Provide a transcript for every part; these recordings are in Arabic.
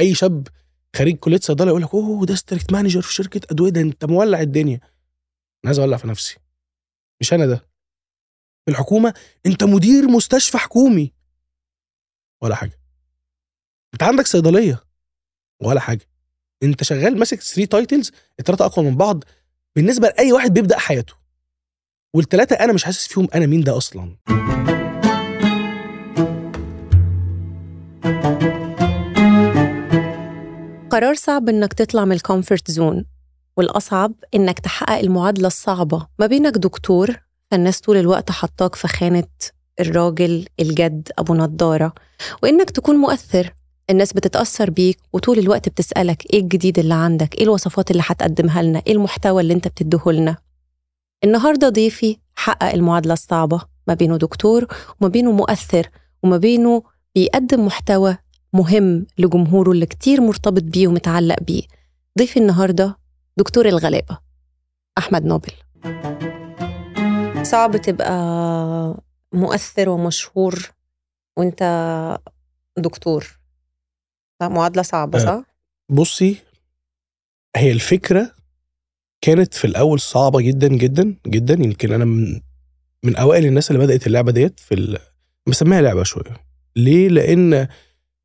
أي شاب خريج كلية صيدلة يقول لك أوه district manager في شركة أدوية ده أنت مولع الدنيا. أنا عايز أولع في نفسي. مش أنا ده. في الحكومة أنت مدير مستشفى حكومي. ولا حاجة. أنت عندك صيدلية. ولا حاجة. أنت شغال ماسك 3 titles الثلاثه أقوى من بعض. بالنسبة لأي واحد بيبدأ حياته. والثلاثه أنا مش حاسس فيهم أنا مين ده أصلا. قرار صعب إنك تطلع من ال comfort zone والأصعب إنك تحقق المعادلة الصعبة. ما بينك دكتور فالناس طول الوقت حطاك في خانة الراجل الجد أبو نضارة. وإنك تكون مؤثر. الناس بتتأثر بيك وطول الوقت بتسألك إيه الجديد اللي عندك؟ إيه الوصفات اللي هتقدمها لنا؟ إيه المحتوى اللي أنت بتديه لنا؟ النهاردة ضيفي حقق المعادلة الصعبة. ما بينه دكتور وما بينه مؤثر وما بينه بيقدم محتوى مهم لجمهوره اللي كتير مرتبط بيه ومتعلق بيه ضيفي النهاردة دكتور الغلابة أحمد نوبل صعب تبقى مؤثر ومشهور وأنت دكتور لا، معادلة صعبة آه. صح؟ بصي هي الفكرة كانت في الأول صعبة جدا جدا جدا يمكن أنا من من أوائل الناس اللي بدأت اللعبة ديت في. بسميها لعبة شوية ليه لأن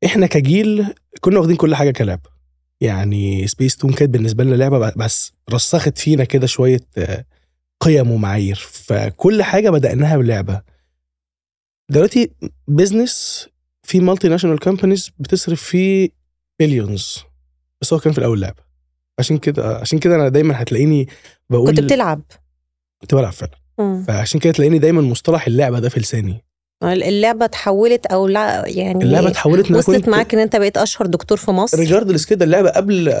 إحنا كجيل كنا واخدين كل حاجة كلعبه يعني سبيس تون كانت بالنسبة لنا لعبة بس رسخت فينا كده شوية آه، قيم ومعايير. فكل حاجة بدأناها بلعبة. دلوقتي business في multinational companies بتصرف فيه billions بس هو كان في الأول لعبة. عشان كده عشان كده أنا دايما هتلاقيني بقول كنت بتلعب. كنت بلعب فعلا. فعشان كده تلاقيني دايما مصطلح اللعبة ده في لساني. اللعبة اتحولت أو لا يعني اللعبة اتحولت إن وصلت معاك إن أنت بقيت أشهر دكتور في مصر ريجاردلس كده اللعبة قبل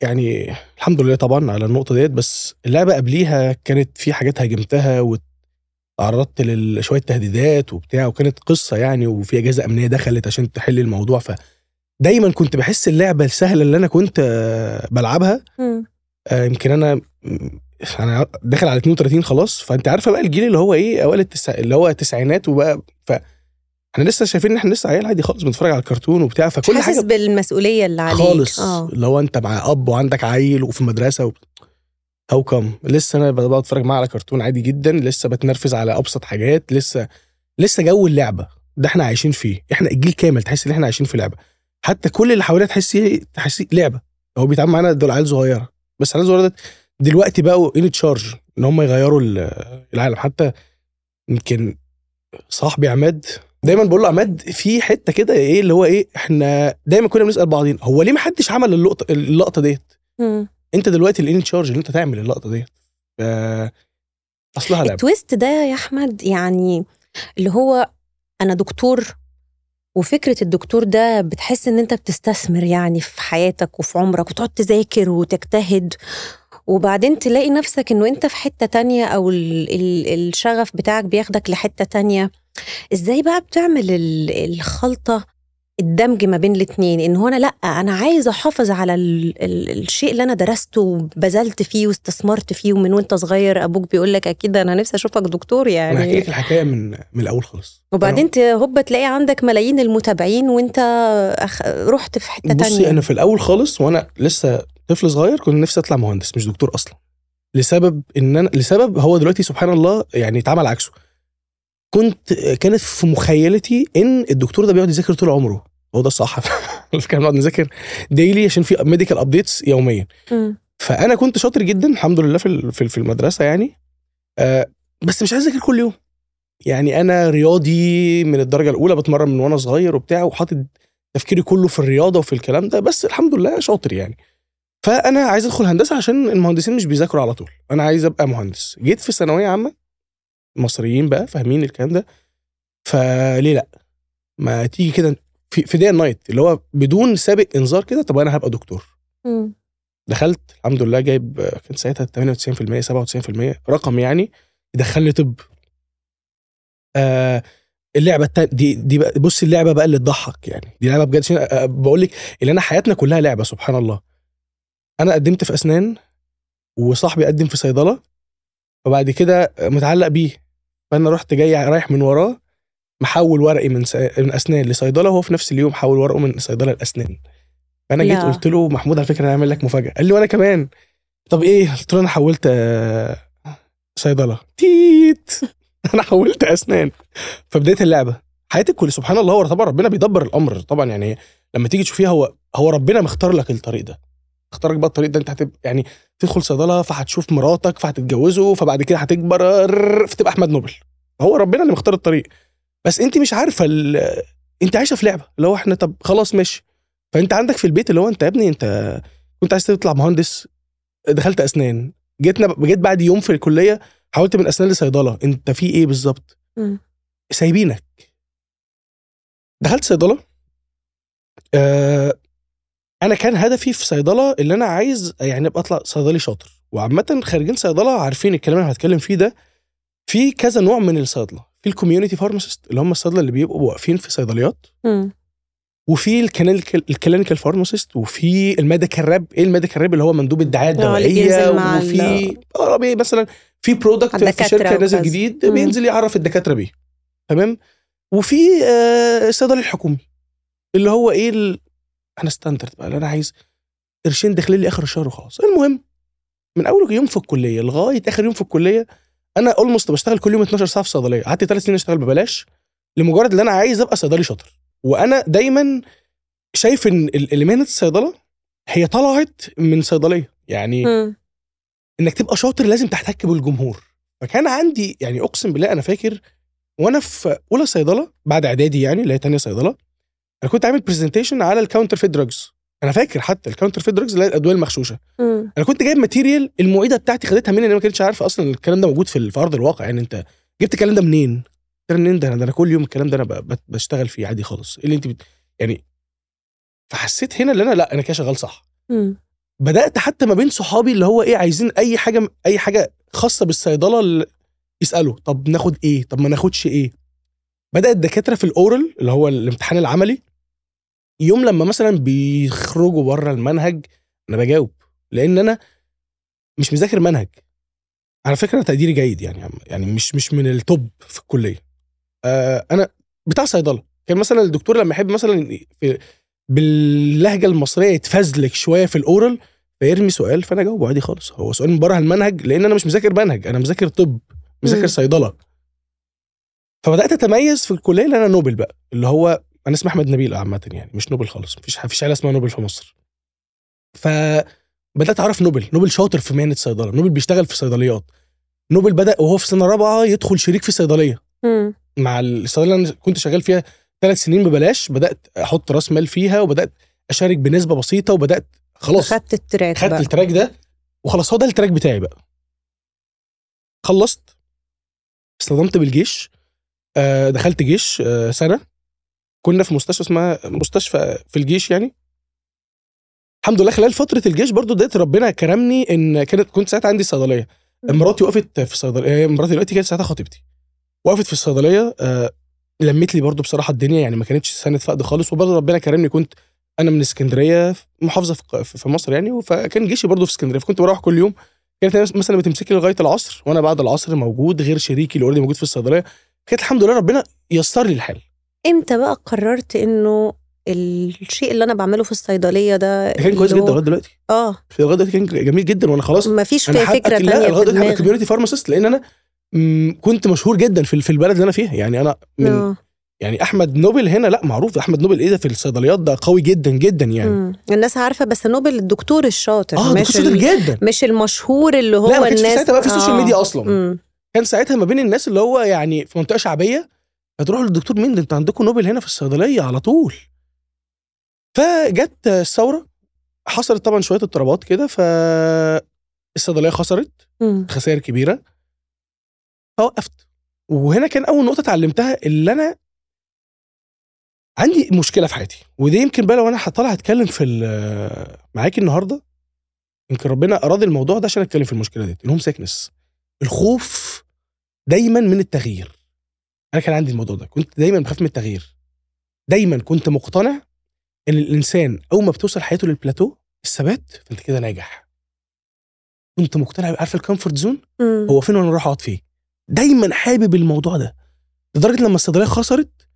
يعني الحمد لله طبعا على النقطة ديت بس اللعبة قبليها كانت في حاجات هاجمتها وتعرضت لشويه تهديدات وبتاع وكانت قصة يعني وفي أجهزة أمنية دخلت عشان تحل الموضوع ف دايما كنت بحس اللعبة السهلة اللي أنا كنت آه، بلعبها. آه، يمكن أنا أنا داخل على 32 خلاص فأنت عارفة بقى الجيل اللي هو إيه أوائل التسع... اللي هو التسعينات وبقى ف إحنا لسه شايفين إن إحنا لسه عيال عادي خالص بنتفرج على الكرتون وبتاع فكل حاسس حاجة بالمسؤولية اللي عليك. خالص آه. اللي هو أنت مع أب وعندك عيل وفي مدرسه و... هاو كم لسه أنا بقعد أتفرج معاه على كرتون عادي جدا لسه بتنرفز على أبسط حاجات لسه لسه جو اللعبة ده إحنا عايشين فيه. إحنا الجيل كامل تحس إن إحنا عايشين في لعبة. حتى كل اللي حوالينا تحسي تحسي لعبة. هو بيتعامل معانا دول عيال صغيرة. بس العيال الصغيرة ديت دلوقتي بقوا in charge إن هم يغيروا ال- العالم. حتى يمكن صاحبي عماد دايما بقول له عماد في حتة كده إيه اللي هو إيه إحنا دايما كنا بنسأل بعضين هو ليه ما حدش عمل اللقطه اللقطة ديت. أنت دلوقتي ال in charge اللي أنت تعمل اللقطة ديت. ف أصلها لعبه ال twist ده يا أحمد يعني اللي هو أنا دكتور وفكرة الدكتور ده بتحس إن أنت بتستثمر يعني في حياتك وفي عمرك وتقعد تذاكر وتجتهد وبعدين تلاقي نفسك إنه أنت في حتة تانية أو ال ال الشغف بتاعك بياخدك لحتة تانية. إزاي بقى بتعمل ال- الخلطة الدمج ما بين الاتنين؟ إن هو أنا لأ أنا عايز أحافظ على ال ال الشيء اللي أنا درسته وبذلت فيه واستثمرت فيه ومن وأنت صغير أبوك بيقول لك أكيد أنا نفسي أشوفك دكتور أنا هحكي يعني لك الحكاية من من الأول خالص. وبعدين هوبا تلاقي عندك ملايين المتابعين وأنت أخ... رحت في حتة بصي تانية. أنا في الأول خالص وأنا لسه طفل صغير كنت نفسي أطلع مهندس مش دكتور أصلا. لسبب إن أنا لسبب هو دلوقتي سبحان الله يعني اتعمل عكسه. كنت كانت في مخيلتي إن الدكتور ده بيقعد يذاكر طول عمره. هو ده الصح. الفكرة بنقعد نذاكر daily عشان في medical updates يوميا. مم. فأنا كنت شاطر جدا الحمد لله في في المدرسة يعني. آه بس مش عايز أذاكر كل يوم. يعني أنا رياضي من الدرجة الأولى بتمرن من وأنا صغير وبتاع وحاطط تفكيري كله في الرياضة وفي الكلام ده بس الحمد لله شاطر يعني. فأنا عايز أدخل هندسة عشان المهندسين مش بيذاكروا على طول. أنا عايز أبقى مهندس. جيت في ثانوية عامة مصريين بقى فاهمين الكلام ده. فليه لأ؟ ما تيجي كده في في دي نايت اللي هو بدون سابق إنذار كده طب أنا هبقى دكتور. مم. دخلت الحمد لله جايب كان ساعتها 98% 97% رقم يعني يدخلني طب. آه اللعبة التانية دي دي بقى بص اللعبة بقى اللي تضحك يعني. دي لعبة بجد آه، بقول لك اللي أنا حياتنا كلها لعبة سبحان الله. أنا قدمت في أسنان وصاحبي قدم في صيدلة وبعد كده متعلق بيه. فأنا رحت جاي رايح من وراه محول ورقي من س... من أسنان لصيدلة وهو في نفس اليوم حول ورقه من صيدلة لأسنان. فأنا جيت لا. قلت له محمود على فكرة أنا هعمل لك مفاجأة. قال لي وأنا كمان. طب إيه؟ قلت له أنا حولت آه، صيدلة. تيت! أنا حولت أسنان. فبداية اللعبة حياتك كل سبحان الله هو طبعا ربنا بيدبر الأمر طبعا يعني لما تيجي تشوفيها هو هو ربنا مختار لك الطريق ده. اختارك بقى الطريق ده انت هتبقى يعني تدخل صيدلة فهتشوف مراتك فهتتجوزوا فبعد كده هتكبر فتبقى أحمد نوبل. هو ربنا اللي مختار الطريق. بس انت مش عارفة ال... انت عايشة في لعبة اللي هو إحنا طب خلاص ماشي. فانت عندك في البيت اللي هو انت يا ابني انت كنت عايز تطلع مهندس دخلت أسنان. جيتنا جيت بعد يوم في الكلية حاولت من أسنان لصيدلة. انت في إيه بالظبط. سايبينك. دخلت صيدلة آه أنا كان هدفي في صيدلة اللي أنا عايز يعني أبقى أطلع صيدلي شاطر وعامة خارجين صيدلة عارفين الكلام اللي هتكلم فيه ده في كذا نوع من الصيدلة في ال community pharmacist اللي هم الصيدلة اللي بيبقوا واقفين في صيدليات. وفي ال clinical pharmacist وفي ال medical rep إيه ال medical rep اللي هو مندوب الدعاية آه، الدوائية وفي بي- مثلا في product في شركة نازل. جديد مم. بينزل يعرف الدكاترة بيه تمام وفي آه الصيدلي الحكومي اللي هو إيه. أنا standard بقى أنا عايز قرشين داخلين لي آخر الشهر وخلاص. المهم من أول يوم في الكلية لغاية آخر يوم في الكلية أنا almost بشتغل كل يوم 12 ساعة في صيدلية. قعدت ثلاث سنين أشتغل ببلاش لمجرد ان أنا عايز أبقى صيدلي شاطر. وأنا دايما شايف إن مهنة الصيدلة هي طلعت من صيدلية. يعني مم. إنك تبقى شاطر لازم تحتك بالجمهور. فكان عندي يعني أقسم بالله أنا فاكر وأنا في أولى صيدلة بعد إعدادي يعني اللي هي تانية صيدلة أنا كنت عامل presentation على ال counterfeit drugs أنا فاكر حتى ال counterfeit drugs اللي هي الأدوية المغشوشة. مم. أنا كنت جايب material المعيدة بتاعتي خدتها مني أنا ما كنتش عارفه أصلا الكلام ده موجود في في أرض الواقع. يعني أنت جبت الكلام ده منين؟ منين ده؟ أنا كل يوم الكلام ده أنا بشتغل فيه عادي خالص. إيه اللي أنت بت... يعني فحسيت هنا إن أنا لأ أنا كده شغال صح. مم. بدأت حتى ما بين صحابي اللي هو إيه عايزين أي حاجة أي حاجة خاصة بالصيدلة اللي يسألوا طب ناخد إيه؟ طب ما ناخدش إيه؟ بدأ الدكاترة في ال oral اللي هو الامتحان العملي يوم لما مثلا بيخرجوا بره المنهج أنا بجاوب لأن أنا مش مذاكر منهج. على فكرة تقديري جيد يعني يعني مش مش من ال top في الكلية. آه أنا بتاع صيدلة. كان مثلا الدكتور لما يحب مثلا باللهجة المصرية يتفزلك شوية في ال oral فيرمي سؤال فأنا أجاوبه عادي خالص. هو سؤال من بره المنهج لأن أنا مش مذاكر منهج أنا مذاكر طب مذاكر. صيدلة. فبدأت أتميز في الكلية اللي أنا نوبل بقى اللي هو أنا اسمي أحمد نبيل عامة يعني مش نوبل خالص مفيش مفيش حاجة اسمها نوبل في مصر. فبدات أعرف نوبل نوبل شاطر في مهنة الصيدله نوبل بيشتغل في صيدليات. نوبل بدأ وهو في سنة رابعة يدخل شريك في صيدلية. مع الصيدليه اللي أنا كنت شغال فيها ثلاث سنين ببلاش بدأت أحط رأس مال فيها وبدأت أشارك بنسبة بسيطة وبدأت خلاص. خدت ال track خدت ال track ده وخلاص هو ده ال track بتاعي بقى. خلصت اصطدمت بالجيش آه دخلت جيش آه سنة. كنا في مستشفى اسمها مستشفى في الجيش يعني. الحمد لله خلال فترة الجيش برضو ديت ربنا كرمني إن كانت كنت ساعتها عندي صيدلية. مراتي وقفت في صيدليه مراتي دلوقتي كانت ساعتها خطيبتي. وقفت في الصيدلية آه لمت لي برضو بصراحة الدنيا يعني ما كانتش سنة فقد خالص. وبرضو ربنا كرمني كنت أنا من اسكندرية محافظة في مصر يعني. فكان جيشي برضو في اسكندرية فكنت بروح كل يوم. كانت مثلا بتمسكي لغاية العصر وأنا بعد العصر موجود غير شريكي اللي already موجود في الصيدلية. كانت الحمد لله ربنا يسر لي الحال. إمتى بقى قررت إنه الشيء اللي أنا بعمله في الصيدلية ده كان كويس جدا لغاية دلوقتي. آه. لغاية دلوقتي كان جميل جدا وأنا خلاص. ما فيش أنا في فكرة حقق- لا لغاية في دلوقتي دماغي community pharmacist لأن أنا كنت مشهور جدا في في البلد اللي أنا فيها. يعني أنا من آه. يعني أحمد نوبل هنا لا معروف. أحمد نوبل إيه ده في الصيدليات؟ ده قوي جدا جدا يعني. مم. الناس عارفة بس نوبل الدكتور الشاطر آه ده مش شاطر ال- جدا. مش المشهور اللي هو لا ما كانش في الناس ساعتها بقى في ال social آه. ميديا أصلا. مم. كان ساعتها ما بين الناس اللي هو يعني في منطقة شعبية هتروح للدكتور مين؟ ده انت عندكم نوبل هنا في الصيدلية على طول. فجت الثورة حصلت طبعا شوية اضطرابات كده ف الصيدليه خسرت. خسائر كبيرة. فوقفت. وهنا كان أول نقطة اتعلمتها اللي أنا عندي مشكلة في حياتي. ودي يمكن بقى لو أنا هطلع هتكلم في معاكي النهارده يمكن ربنا اراد الموضوع ده عشان أتكلم في المشكلة دي ال home sickness الخوف دايما من التغيير. أنا كان عندي الموضوع ده. كنت دايما بخاف من التغيير. دايما كنت مقتنع إن الإنسان أول ما بتوصل حياته للبلاتو الثبات فأنت كده ناجح. كنت مقتنع عارف ال comfort zone. هو فين وأنا رايح أقعد فيه؟ دايما حابب الموضوع ده. لدرجة لما الصيدلية خسرت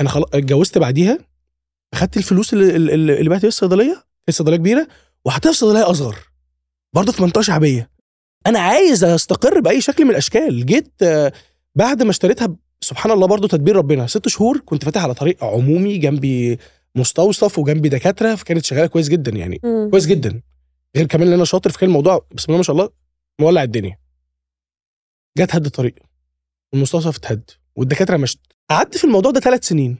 أنا خلاص اتجوزت بعديها أخدت الفلوس اللي اللي, بعت الصيدلية هي صيدلية كبيرة وحطيتها في صيدلية أصغر. برضه في منطقة شعبية. أنا عايز أستقر بأي شكل من الأشكال. جيت آه، بعد ما اشتريتها سبحان الله برضه تدبير ربنا. ست شهور كنت فاتح على طريق عمومي جنبي مستوصف وجنبي دكاترة فكانت شغالة كويس جدا يعني. مم. كويس جدا. غير كمان إن أنا شاطر فكان الموضوع بسم الله ما شاء الله مولع الدنيا. جت هد الطريق. والمستوصف اتهد والدكاترة مشت. قعدت في الموضوع ده ثلاث سنين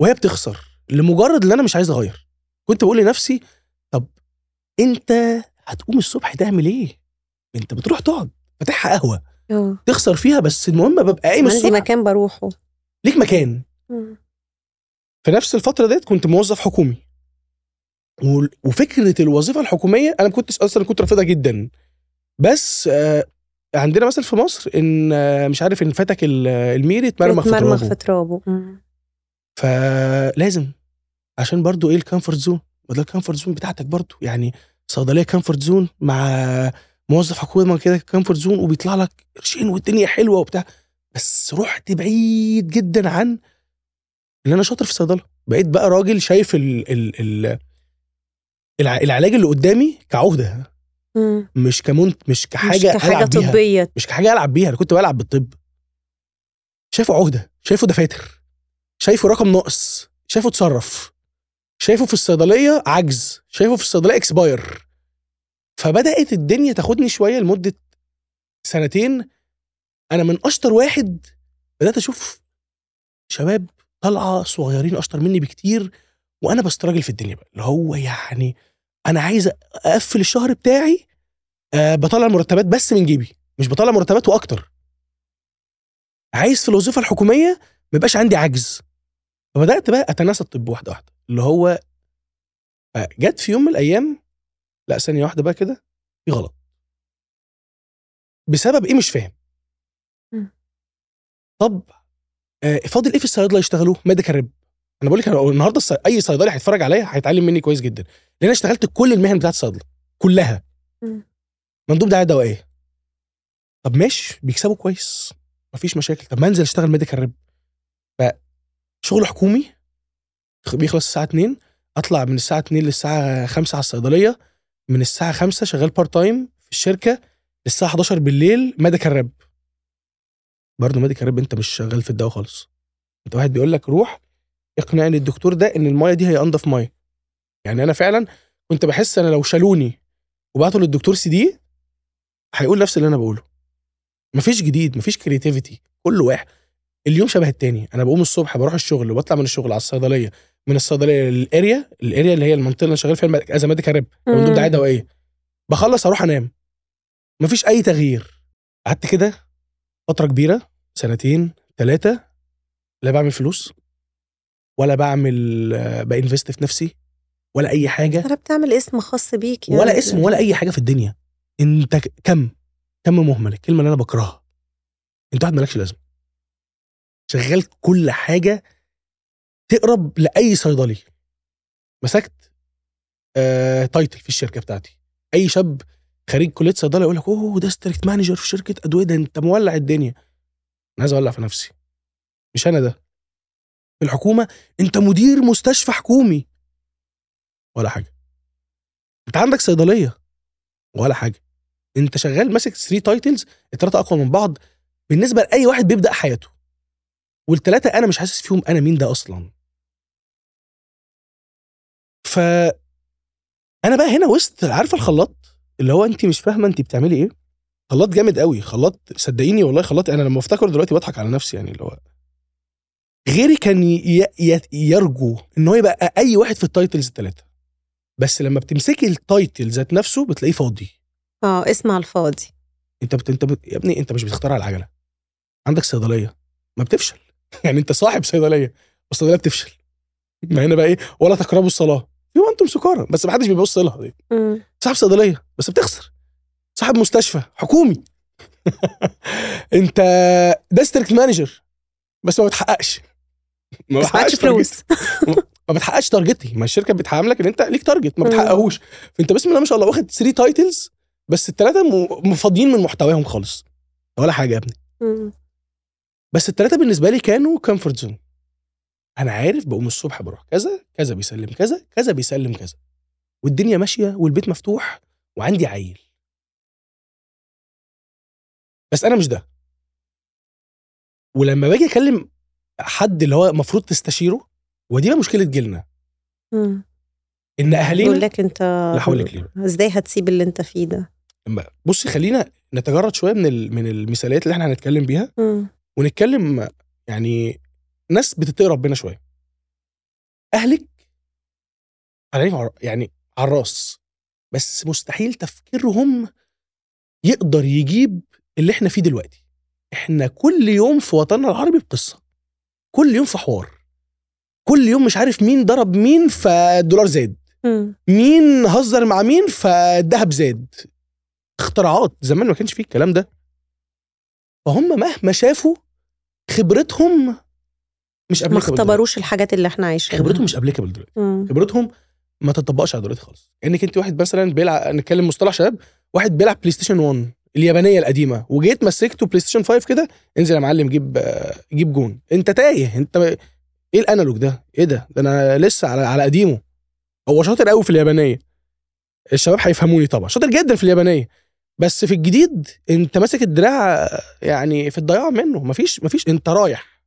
وهي بتخسر لمجرد إن أنا مش عايز أغير. كنت بقول لنفسي طب أنت هتقوم الصبح تعمل إيه؟ أنت بتروح تقعد فاتحها قهوة. آه. تخسر فيها بس المهم ببقى قايم عندي الصبح. مكان بروحه. ليك مكان. مم. في نفس الفترة ديت كنت موظف حكومي. وفكرة الوظيفة الحكومية أنا ما كنتش أصلا كنت رافضها جدا. بس آه، عندنا مثل في مصر إن آه، مش عارف إن فاتك ال- الميري اتمرمغ في ترابه. في ترابه. فلازم. عشان برضو إيه ال comfort zone ما ده ال comfort zone بتاعتك برضو. يعني صيدلية comfort zone مع موظف حكومه كده comfort zone وبيطلع لك قرشين والدنيا حلوة وبتاع. بس رحت بعيد جدا عن اللي أنا شاطر في الصيدلة. بقيت بقى راجل شايف ال ال ال الع- العلاج اللي قدامي كعهدة. مم. مش كمنت مش كحاجه مش كحاجة ألعب بيها. طبية. مش كحاجة ألعب بيها. أنا كنت بلعب بالطب. شايفه عهدة. شايفه دفاتر. شايفه رقم ناقص. شايفه اتصرف. شايفه في الصيدلية عجز. شايفه في الصيدلية اكسباير فبدأت الدنيا تاخدني شوية لمدة سنتين. أنا من أشطر واحد بدأت أشوف شباب طالعة صغيرين أشطر مني بكتير وأنا بستراجل في الدنيا بقى. اللي هو يعني أنا عايز أقفل الشهر بتاعي أه بطلع مرتبات بس من جيبي مش بطلع مرتبات وأكتر. عايز في الوظيفة الحكومية ما يبقاش عندي عجز. فبدأت بقى أتناسى الطب واحدة واحدة. اللي هو آه، جت في يوم من الأيام لا ثانية واحدة بقى كده في غلط. بسبب إيه مش فاهم. طب آه، فاضل إيه في الصيادله يشتغلوه medical rep أنا بقول لك النهارده أي صيدلي هيتفرج عليا هيتعلم مني كويس جدا. لأن أنا اشتغلت كل المهن بتاعت الصيدلة كلها. مندوب دعايه دوائيه طب ماشي بيكسبوا كويس. مفيش مشاكل. طب ما انزل اشتغل medical rep فشغل حكومي بيخلص الساعة 2 أطلع من الساعة 2 للساعة 5 على الصيدلية من الساعة 5 شغال part time في الشركة للساعة 11 بالليل medical rep برضه medical rep انت مش شغال في الدواء خالص. انت واحد بيقول لك روح اقنعني الدكتور ده إن المايه دي هي انضف مايه يعني أنا فعلا كنت بحس أنا لو شالوني وبعتوا للدكتور سي دي هيقول نفس اللي أنا بقوله. مفيش جديد مفيش creativity كل واحد. اليوم شبه التاني. أنا بقوم الصبح بروح الشغل وبطلع من الشغل على الصيدلية من الصيدلية لل area ال area اللي هي المنطقة اللي أنا شغال فيها as medical rep مندوب. دعاية دوائية. بخلص أروح أنام. مفيش أي تغيير. قعدت كده فترة كبيرة سنتين ثلاثة لا بعمل فلوس ولا بعمل آه، ب invest في نفسي ولا أي حاجة. ولا بتعمل اسم خاص بيك يعني؟ ولا اسم ولا أي حاجة في الدنيا. أنت كم؟ كم مهمل الكلمة اللي أنا بكرهها. أنت واحد مالكش لازمة. شغال كل حاجة تقرب لأي صيدلي. مسكت آه title في الشركة بتاعتي. أي شاب خريج كلية صيدلة يقول لك أوه ده district manager في شركة أدوية ده أنت مولع الدنيا. أنا عايز أولع في نفسي. مش أنا ده. الحكومة أنت مدير مستشفى حكومي. ولا حاجة. أنت عندك صيدلية. ولا حاجة. أنت شغال ماسك 3 تايتلز الثلاثه أقوى من بعض. بالنسبة لأي واحد بيبدأ حياته. والثلاثه أنا مش حاسس فيهم أنا مين ده أصلا. ف أنا بقى هنا وسط عارفه الخلاط؟ اللي هو انت مش فاهمة انت بتعملي إيه؟ خلاط جامد قوي خلاط صدقيني والله خلاط أنا لما افتكر دلوقتي بضحك على نفسي يعني اللي هو غيري كان ي... ي... يرجو إن هو يبقى أي واحد في ال titles الثلاثه بس لما بتمسكي ال title ذات نفسه بتلاقيه فاضي. آه اسم على الفاضي. أنت بت... أنت بت... يا ابني أنت مش بتخترع العجلة. عندك صيدلية. ما بتفشل. يعني انت صاحب صيدلية والصيدليه بتفشل. ما هنا بقى إيه ولا تقربوا الصلاة. في وأنتم سكارى بس ما حدش بيبص لها دي. صاحب صيدلية بس بتخسر. صاحب مستشفى حكومي. انت district manager بس ما بتحققش. ما target- فلوس. ما بتحققش target ما الشركة بتحقق لك ان انت ليك target ما. بتحققهوش. فانت بسم الله ما شاء الله واخد 3 titles بس الثلاثه مفاضيين من محتواهم خالص. ولا حاجة يا ابني. بس الثلاثه بالنسبة لي كانوا comfort zone أنا عارف بقوم الصبح بروح كذا كذا بيسلم كذا كذا بيسلم كذا. والدنيا ماشية والبيت مفتوح وعندي عيل. بس أنا مش ده. ولما باجي أكلم حد اللي هو المفروض تستشيره ودي بقى مشكلة جيلنا. مم. إن أهالينا لك أنت هقول لك ليه؟ إزاي هتسيب اللي أنت فيه ده؟ بصي خلينا نتجرد شوية من من المثاليات اللي إحنا هنتكلم بيها. مم. ونتكلم يعني ناس بتتقي ربنا شوية. أهلك يعني على الراس بس مستحيل تفكيرهم يقدر يجيب اللي إحنا فيه دلوقتي. إحنا كل يوم في وطننا العربي بقصة. كل يوم في حوار. كل يوم مش عارف مين ضرب مين فالدولار زاد. مين هزر مع مين فالذهب زاد. اختراعات. زمان ما كانش فيه الكلام ده. فهم مهما شافوا خبرتهم مش ما اختبروش الحاجات اللي إحنا عايشينها. خبرتهم مش applicable دلوقتي. مم. خبرتهم ما تطبقش على دلوقتي خالص. انك انت واحد مثلا بيلعب نتكلم مصطلح شباب واحد بيلعب بلاي ستيشن 1 اليابانية القديمة وجيت مسكته بلاي ستيشن 5 كده انزل يا معلم جيب جيب جون. انت تايه انت إيه ال analog ده؟ إيه ده؟ ده أنا لسه على على قديمه. هو شاطر قوي في اليابانية. الشباب هيفهموني طبعا. شاطر جدا في اليابانية. بس في الجديد انت ماسك الدراع يعني في الضياع منه مفيش مفيش انت رايح.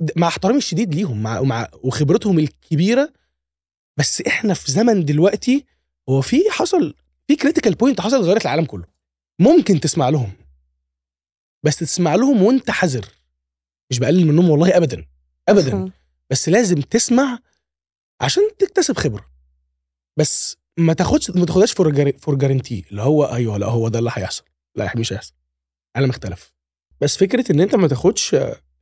د- مع احترامي الشديد ليهم مع, مع وخبرتهم الكبيرة بس إحنا في زمن دلوقتي هو في حصل في critical point حصل غيرت العالم كله. ممكن تسمع لهم. بس تسمع لهم وانت حذر. مش بقلل منهم والله ابدا ابدا. بس لازم تسمع عشان تكتسب خبرة. بس ما تاخدش ما تاخدهاش for for guarantee اللي هو أيوه لا هو ده اللي هيحصل. لا مش هيحصل. عالم اختلف بس فكرة إن أنت ما تاخدش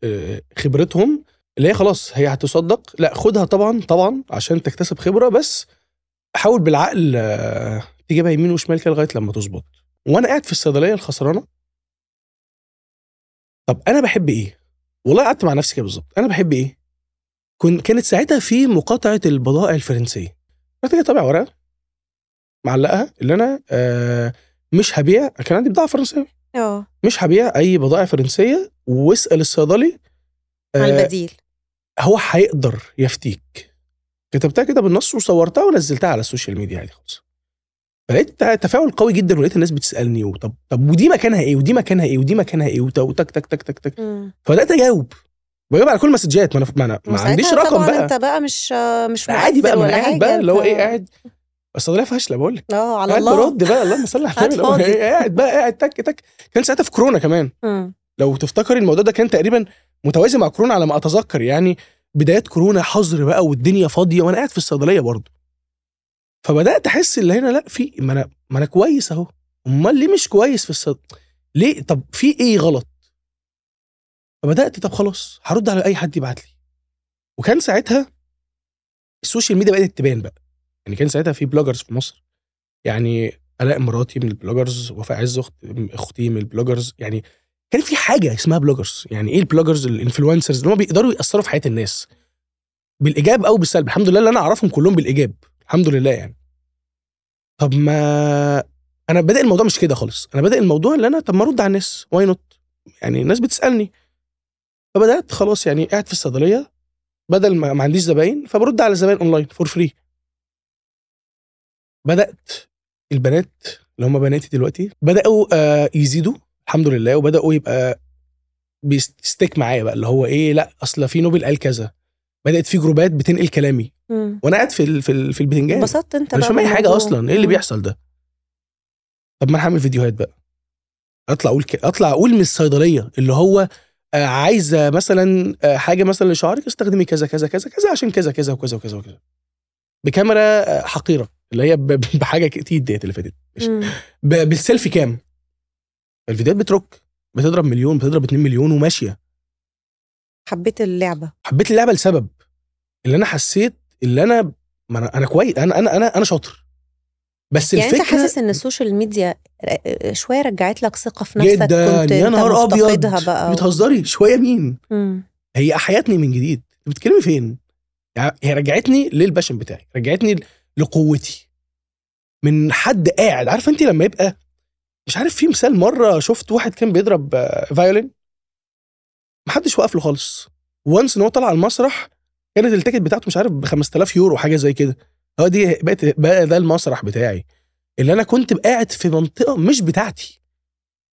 آه، خبرتهم اللي هي خلاص هي هتصدق. لا خدها طبعا طبعا عشان تكتسب خبرة بس حاول بالعقل آه، تجيبها يمين وشمال كده لغاية لما تظبط. وأنا قاعد في الصيدلية الخسرانة. طب أنا بحب إيه؟ والله قعدت مع نفسي كده بالظبط. أنا بحب إيه؟ كن كانت ساعتها في مقاطعة البضائع الفرنسية. رحت جاي طابع ورقة. معلقها اللي أنا آه مش هبيع. كان عندي بضاعة فرنسية. آه. مش هبيع أي بضائع فرنسية واسأل الصيدلي على آه البديل. هو هيقدر يفتيك. كتبتها كده بالنص وصورتها ونزلتها على ال social media عادي خالص. فلقيت تفاعل قوي جدا ولقيت الناس بتسألني وطب طب ودي مكانها إيه ودي مكانها إيه ودي مكانها إيه وت- وتك تك تك تك تك. فبدأت أجاوب. بجاوب على كل المسجات. ما أنا ما, عنديش رقم بقى. أنت بقى مش مش عادي بقى مؤثر ما أنا ولا قاعد بقى اللي هو إيه قاعد. الصيدليه فاشله بقول لك. آه على الله. برد بقى اللهم صل على النبي قاعد بقى قاعد تك تك. كان ساعتها في كورونا كمان. مم. لو تفتكري الموضوع ده كان تقريبا متوازي مع كورونا على ما أتذكر. يعني بدايات كورونا حظر بقى والدنيا فاضية وأنا قاعد في الصيدلية برضه. فبدأت أحس اللي هنا لأ في ما أنا ما أنا كويس أهو. أمال ليه مش كويس في الصيدلة ليه؟ طب في إيه غلط؟ فبدأت طب خلاص هرد على أي حد يبعت لي. وكان ساعتها ال social media بدات تبان بقى. يعني كان ساعتها في bloggers في مصر. يعني ألاء مراتي من ال bloggers وفاء عز اخت أختي من ال bloggers يعني كان في حاجة اسمها bloggers يعني إيه ال bloggers ال influencers اللي هم بيقدروا يأثروا في حياة الناس. بالإيجاب أو بالسلب. الحمد لله اللي أنا أعرفهم كلهم بالإيجاب. الحمد لله يعني. طب ما أنا بادئ الموضوع مش كده خالص. أنا بادئ الموضوع اللي أنا طب ما أرد على الناس. why not يعني الناس بتسألني. فبدأت خلاص يعني قاعد في الصيدلية. بدل ما, ما عنديش زباين فبرد على زباين online for free بدأت البنات اللي هم بناتي دلوقتي بدأوا آه يزيدوا الحمد لله وبدأوا يبقى بيستيك معايا بقى اللي هو إيه لأ أصل في نوبل قال كذا بدأت في جروبات بتنقل كلامي مم. وأنا قاعد في ال- في ال- في البتنجان انبسطت انت مش فاهم أي حاجة. أصلا إيه اللي. بيحصل ده طب ما أنا هعمل فيديوهات بقى أطلع أقول ك... أطلع أقول من الصيدلية اللي هو آه عايزة مثلا آه حاجة مثلا لشعرك استخدمي كذا كذا كذا كذا عشان كذا كذا وكذا وكذا وكذا بكاميرا آه حقيرة اللي هي بحاجة كتير ديت اللي فاتت. بالسيلفي كام؟ الفيديوهات بترك بتضرب مليون بتضرب 2 مليون وماشية. حبيت اللعبة. حبيت اللعبة لسبب. اللي أنا حسيت اللي أنا ما أنا أنا كويس. أنا أنا أنا أنا شاطر. بس يعني الفكرة انت حاسس إن ال social media شوية رجعت لك ثقة في نفسك؟ جدا. كنت يا نهار أبيض. بقى بتهزري؟ شوية مين؟ مم. هي احيتني من جديد. بتتكلمي فين؟ يعني هي رجعتني لل passion بتاعي. رجعتني لقوتي. من حد قاعد عارفة انت لما يبقى مش عارف في مثال مرة شفت واحد كان بيضرب آه، violin محدش واقف له خالص. once ان هو طلع على المسرح كانت ال ticket بتاعته مش عارف ب 5000 يورو حاجة زي كده. هو دي بقت بقى ده المسرح بتاعي. اللي أنا كنت قاعد في منطقة مش بتاعتي.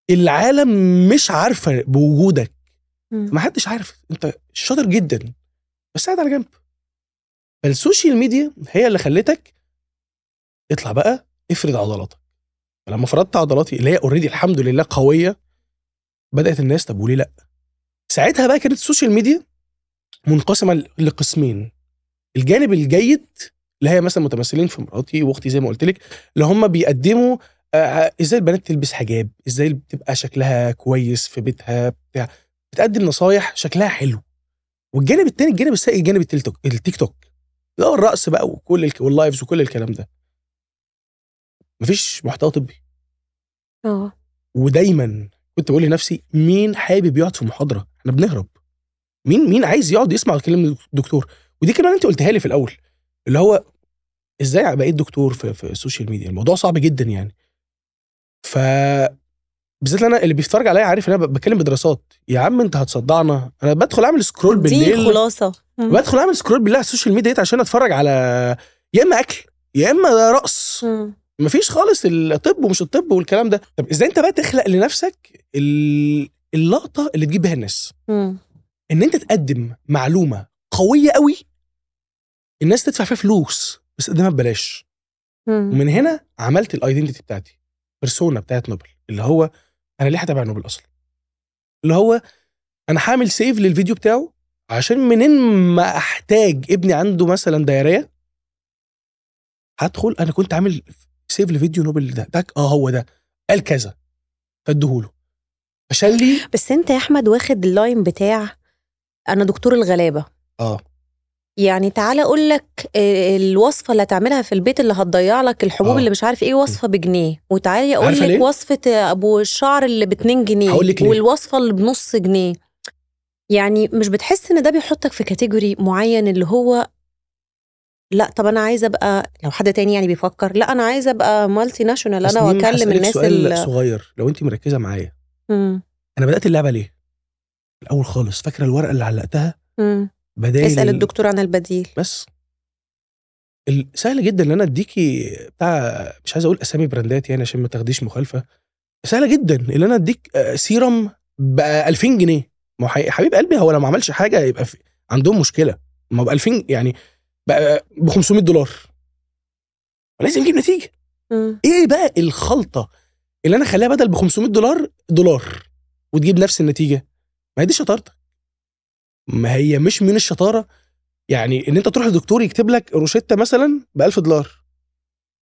العالم مش عارفة بوجودك. ما حدش عارف. انت شاطر جدا. بس قاعد على جنب. فال social media هي اللي خلتك اطلع بقى افرد عضلاتك. فلما فردت عضلاتي اللي هي already الحمد لله قوية بدأت الناس طب وليه لأ؟ ساعتها بقى كانت ال social media منقسمة لقسمين. الجانب الجيد اللي هي مثلا متمثلين في مراتي واختي زي ما قلت لك اللي هم بيقدموا آه، إزاي البنات تلبس حجاب إزاي بتبقى شكلها كويس في بيتها بتاع بتقدم نصايح شكلها حلو. والجانب التاني الجانب السيء جانب التيك توك. اللي هو الرقص بقى وكل. وال lives وكل الكلام ده. مفيش محتوى طبي. آه. ودايما كنت بقول لنفسي مين حابب يقعد في محاضرة؟ إحنا بنهرب. مين مين عايز يقعد يسمع كلام الدكتور؟ ودي كمان انت قلتها لي في الأول اللي هو إزاي بقيت دكتور في, في ال social media؟ الموضوع صعب جدا يعني. ف بالذات أنا اللي بيتفرج عليا عارف إن أنا بتكلم بدراسات. يا عم أنت هتصدعنا. أنا بدخل أعمل سكرول دي بالليل. خلاصة. مم. بدخل أعمل scroll بالله على ال social media عشان أتفرج على يا إما أكل يا إما رقص. مفيش خالص الطب ومش الطب والكلام ده طب إزاي أنت بقى تخلق لنفسك ال- اللقطة اللي تجيب بيها الناس مم. إن أنت تقدم معلومة قوية قوي الناس تدفع فيها فلوس بس تقدمها ببلاش. ومن هنا عملت ال identity بتاعتي persona بتاعت نوبل اللي هو أنا ليه هتابع نوبل أصلا اللي هو أنا هعمل save للفيديو بتاعه عشان منين ما أحتاج ابني عنده مثلا diarrhea هدخل أنا كنت عامل save لفيديو نوبل ده. ده آه هو ده. قال كذا. فاديهوله عشان لي بس أنت يا أحمد واخد ال line بتاع أنا دكتور الغلابة. آه. يعني تعالى أقول لك آه، الوصفة اللي هتعملها في البيت اللي هتضيع لك الحبوب آه. اللي مش عارف إيه وصفة بجنيه. وتعالى أقول لك؟ وصفة أبو الشعر اللي ب 2 جنيه. والوصفة اللي بنص جنيه. يعني مش بتحس إن ده بيحطك في category معين اللي هو لا طب أنا عايزة أبقى لو حد تاني يعني بيفكر لا أنا عايزة أبقى multinational أنا وأكلم الناس سؤال اللي صغير لو انت مركزة معايا. أنا بدأت اللعبة ليه؟ الأول خالص فاكرة الورقة اللي علقتها؟ مم. بدايل اسأل ال- الدكتور عن البديل. بس. سهل جدا إن أنا أديكي بتاع مش عايز أقول أسامي براندات يعني عشان ما تاخديش مخالفة. سهله جدا إن أنا أديك آه، سيرم ب 2000 جنيه. ما هو حبيب قلبي هو لو ما عملش حاجة يبقى في عندهم مشكلة. ما ب 2000 يعني بقى ب 500 دولار. لازم يجيب نتيجة. مم. إيه بقى الخلطة اللي أنا أخليها بدل ب 500 دولار؟ دولار. وتجيب نفس النتيجة. ما هي دي شطارتك. ما هي مش من الشطارة. يعني إن أنت تروح لدكتور يكتب لك روشتة مثلا ب 1000 دولار.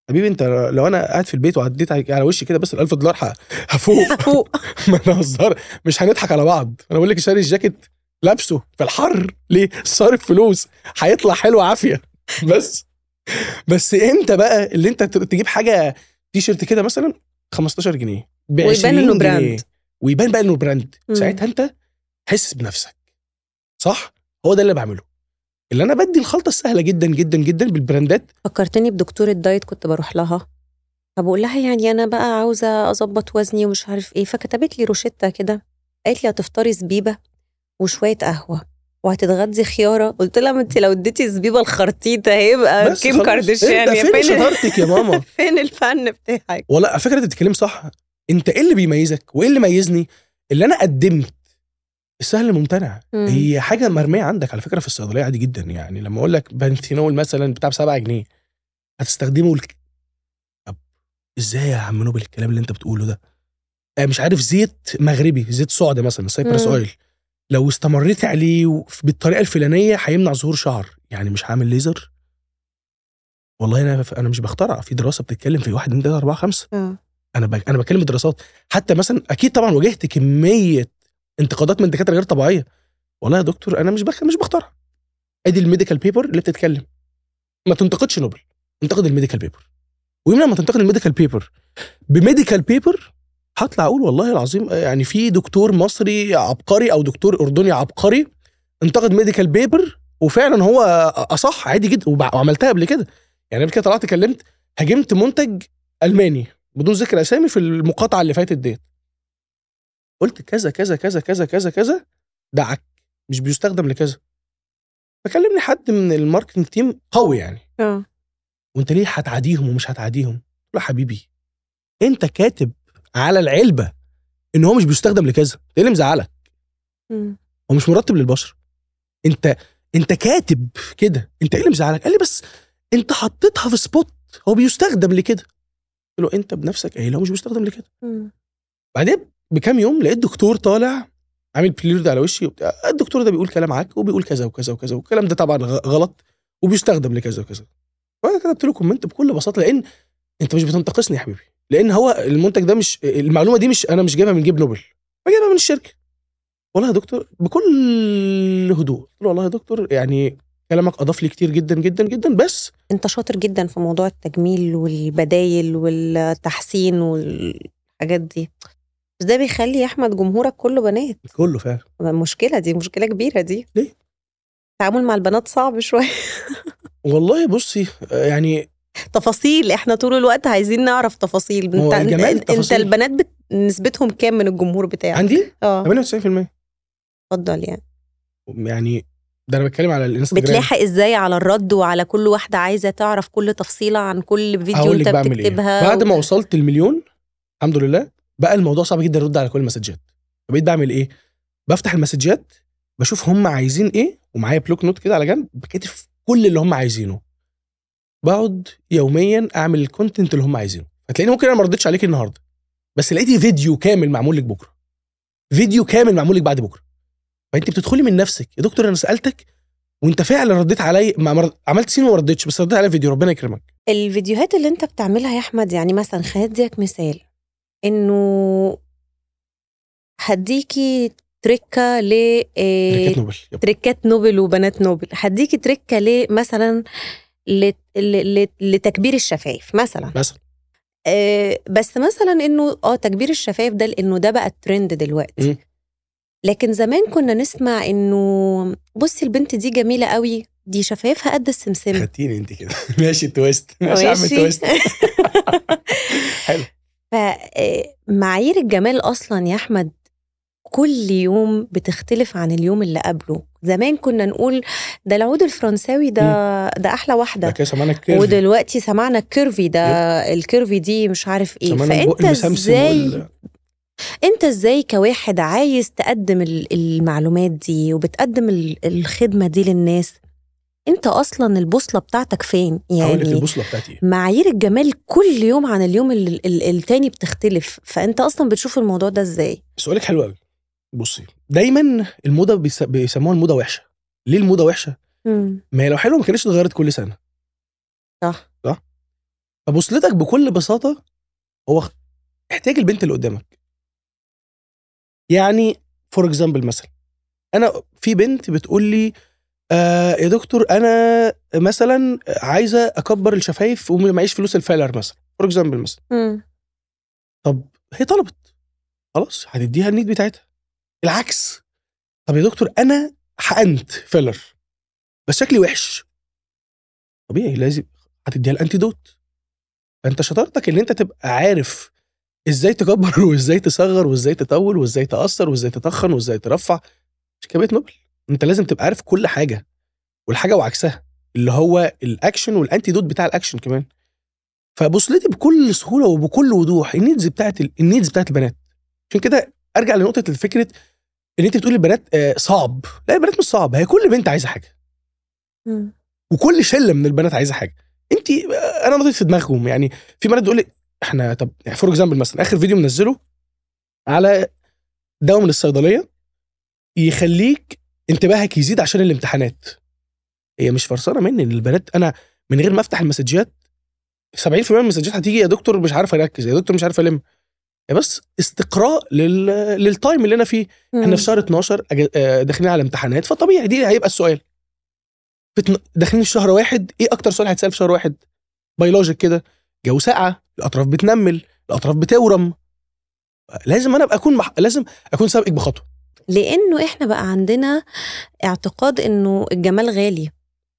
حبيبي أنت لو أنا قاعد في البيت وعديت على وشي كده بس ال 1000 دولار هفوق. فوق ما أنا مش هنضحك على بعض. أنا بقول لك شاري الجاكيت لابسه في الحر. ليه؟ صارف فلوس. هيطلع حلو عافية. بس بس إمتى بقى اللي انت تجيب حاجة تي شيرت كده مثلا؟ 15 جنيه. ب ويبان 20 إنه جنيه، brand. ويبان بقى إنه brand. ساعتها انت حس بنفسك. صح؟ هو ده اللي بعمله. اللي أنا بدي الخلطة السهلة جدا جدا جدا بالبراندات. فكرتني بدكتورة diet كنت بروح لها. فبقول لها يعني أنا بقى عاوزة أظبط وزني ومش عارف إيه. فكتبت لي روشتة كده. قالت لي هتفطري زبيبة. وشوية قهوة وهتتغدي خيارة. قلت لها ما انت لو اديتي زبيبة لخرتيتة هيبقى كيم. كارديشيان يا فين فين شطارتك يا ماما؟ فين الفن بتاعك؟ والله على فكرة انت بتتكلم صح. انت إيه اللي بيميزك؟ وايه اللي ميزني؟ اللي أنا قدمت السهل الممتنع. مم. هي حاجة مرمية عندك على فكرة في الصيدلية عادي جدا يعني. لما أقول لك بنثينول مثلا بتاع ب 7 جنيه هتستخدمه لك. طب إزاي يا عم نوبل الكلام اللي أنت بتقوله ده؟ آه مش عارف زيت مغربي زيت سعد مثلا سايبرس. أويل. لو استمريت عليه بالطريقة الفلانية هيمنع ظهور شعر. يعني مش هعمل ليزر والله أنا أنا مش بخترع. في دراسة بتتكلم في 1 2 3 4 5 آه. أنا ب... أنا بتكلم بدراسات حتى مثلا أكيد طبعا واجهت كمية انتقادات من دكاترة غير طبيعية. والله يا دكتور أنا مش بخ... مش بخترع. أدي ال medical paper اللي بتتكلم. ما تنتقدش نوبل. انتقد ال medical paper ويوم لما تنتقد ال medical paper ب medical paper هطلع أقول والله العظيم يعني في دكتور مصري عبقري أو دكتور أردني عبقري انتقد medical paper وفعلا هو أصح عادي جدا وعملتها قبل كده. يعني قبل كده طلعت اتكلمت هاجمت منتج ألماني بدون ذكر أسامي في المقاطعة اللي فاتت ديت. قلت كذا كذا كذا كذا كذا كذا ده عك مش بيستخدم لكذا. فكلمني حد من ال marketing team قوي يعني. آه. وأنت ليه هتعاديهم ومش هتعاديهم؟ قلت له حبيبي أنت كاتب على العلبة إن هو مش بيستخدم لكذا، إيه اللي مزعلك؟ هو مش مرتب للبشر. أنت أنت كاتب كده، أنت إيه اللي مزعلك؟ قال لي بس أنت حطيتها في spot هو بيستخدم لكده. قلت له أنت بنفسك قايل هو مش بيستخدم لكده. بعدين بكام يوم لقيت دكتور طالع عامل blurred على وشي وبتاع الدكتور ده بيقول كلام عك وبيقول كذا وكذا وكذا والكلام ده طبعا غلط وبيستخدم لكذا وكذا وأنا كتبت له comment بكل بساطة لأن أنت مش بتنتقدني يا حبيبي لأن هو المنتج ده مش المعلومة دي مش أنا مش جايبها من جيب نوبل. أنا جايبها من الشركة. والله يا دكتور بكل هدوء. قلت له والله يا دكتور يعني كلامك أضاف لي كتير جدا جدا جدا بس. أنت شاطر جدا في موضوع التجميل والبدايل والتحسين والحاجات دي. بس ده بيخلي يا أحمد جمهورك كله بنات. كله فعلا. مشكلة دي مشكلة كبيرة دي. ليه؟ التعامل مع البنات صعب شوية. والله بصي يعني تفاصيل إحنا طول الوقت عايزين نعرف تفاصيل. انت انت, أنت. البنات بت... نسبتهم كام من الجمهور بتاعك؟ عندي؟ آه. 98% اتفضل يعني. يعني ده أنا بتكلم على الإنستجرام. بتلاحق إزاي على الرد وعلى كل واحدة عايزة تعرف كل تفصيلة عن كل فيديو أنت بعمل بتكتبها إيه بعد ما وصلت المليون الحمد لله بقى الموضوع صعب جدا أرد على كل المسجات. فبقيت بعمل إيه؟ بفتح المسجات بشوف هم عايزين إيه ومعايا block note كده على جنب بكتب كل اللي هم عايزينه. بقعد يوميا أعمل ال content اللي هم عايزينه. هتلاقيني ممكن أنا ما ردتش عليك النهارده بس لقيتي فيديو كامل معمول لك بكرة. فيديو كامل معمول لك بعد بكرة. فأنت بتدخلي من نفسك يا دكتور أنا سألتك وأنت فعلا رديت علي ما ما- عملت سين وما ردتش بس رديت علي فيديو ربنا يكرمك. الفيديوهات اللي أنت بتعملها يا أحمد يعني مثلا أديك مثال إنه هديكي تركة ل إيه، تركات نوبل يب. تركات نوبل وبنات نوبل. هديكي تركة ل مثلا لتكبير الشفايف مثلا. مثلا. آه، بس مثلا إنه آه تكبير الشفايف ده لإنه ده بقى الترند دلوقتي. مم. لكن زمان كنا نسمع إنه بصي البنت دي جميلة قوي دي شفايفها قد السمسم خدتيني أنت كده. ماشي twist ماشي ماشي. twist حلو. فمعايير الجمال أصلا يا أحمد كل يوم بتختلف عن اليوم اللي قبله. زمان كنا نقول ده العود الفرنساوي ده ده أحلى ده واحدة سمعنا ال curvy. ودلوقتي سمعنا ال curvy ده ال curvy دي مش عارف إيه. فأنت إزاي وال- أنت إزاي كواحد عايز تقدم ال- المعلومات دي وبتقدم ال- الخدمة دي للناس؟ أنت أصلا البوصلة بتاعتك فين؟ يعني البوصلة بتاعتي. معايير الجمال كل يوم عن اليوم ال- ال- التاني بتختلف. فأنت أصلا بتشوف الموضوع ده إزاي؟ سؤالك حلو قوي بصي دايما الموضة بيس- بيسموها الموضة وحشة. ليه الموضة وحشة؟ ما هي لو حلوة ما كانتش اتغيرت كل سنة. صح. فبوصلتك بكل بساطة هو احتياج البنت اللي قدامك. يعني for example مثلا أنا في بنت بتقول لي آه يا دكتور أنا مثلا عايزة أكبر الشفايف ومعيش فلوس ال filler مثلا. for example مثلا. مم. طب هي طلبت. خلاص هتديها ال need بتاعتها. العكس. طب يا دكتور أنا حقنت filler بس شكلي وحش. طبيعي لازم هتديها ال antidote. فأنت شطارتك إن أنت تبقى عارف إزاي تكبر وإزاي تصغر وإزاي تطول وإزاي تقصر وإزاي تتخن وإزاي ترفع. مش كده نوبل. أنت لازم تبقى عارف كل حاجة والحاجة وعكسها اللي هو ال action وال antidote بتاع الأكشن كمان. فبوصلتي بكل سهولة وبكل وضوح ال needs بتاعت ال- ال needs بتاعت البنات. عشان كده أرجع لنقطة الفكرة ان انت بتقولي البنات آه، صعب. لا البنات مش صعب. هي كل بنت عايزة حاجة. وكل شلة من البنات عايزة حاجة. انت آه، أنا نطيت في دماغهم. يعني في بنات تقول لي إحنا طب for example مثلا آخر فيديو منزله على دواء من الصيدليه يخليك انتباهك يزيد عشان الامتحانات. هي مش فرصانة مني. ان البنات أنا من غير ما أفتح المسجات 70% من المسجات هتيجي يا دكتور مش عارف اركز يا دكتور مش عارف الم بس استقراء لل... لل time اللي أنا فيه. إحنا في شهر 12 أج- آه، داخلين على امتحانات فطبيعي دي هيبقى السؤال. داخلين في شهر واحد إيه أكتر سؤال هيتسأل في شهر واحد؟ بيولوجيك كده. جو ساقعة الأطراف بتنمل الأطراف بتورم. لازم أنا أبقى أكون مح... لازم أكون سابقك بخطوة. لأنه إحنا بقى عندنا اعتقاد إنه الجمال غالي.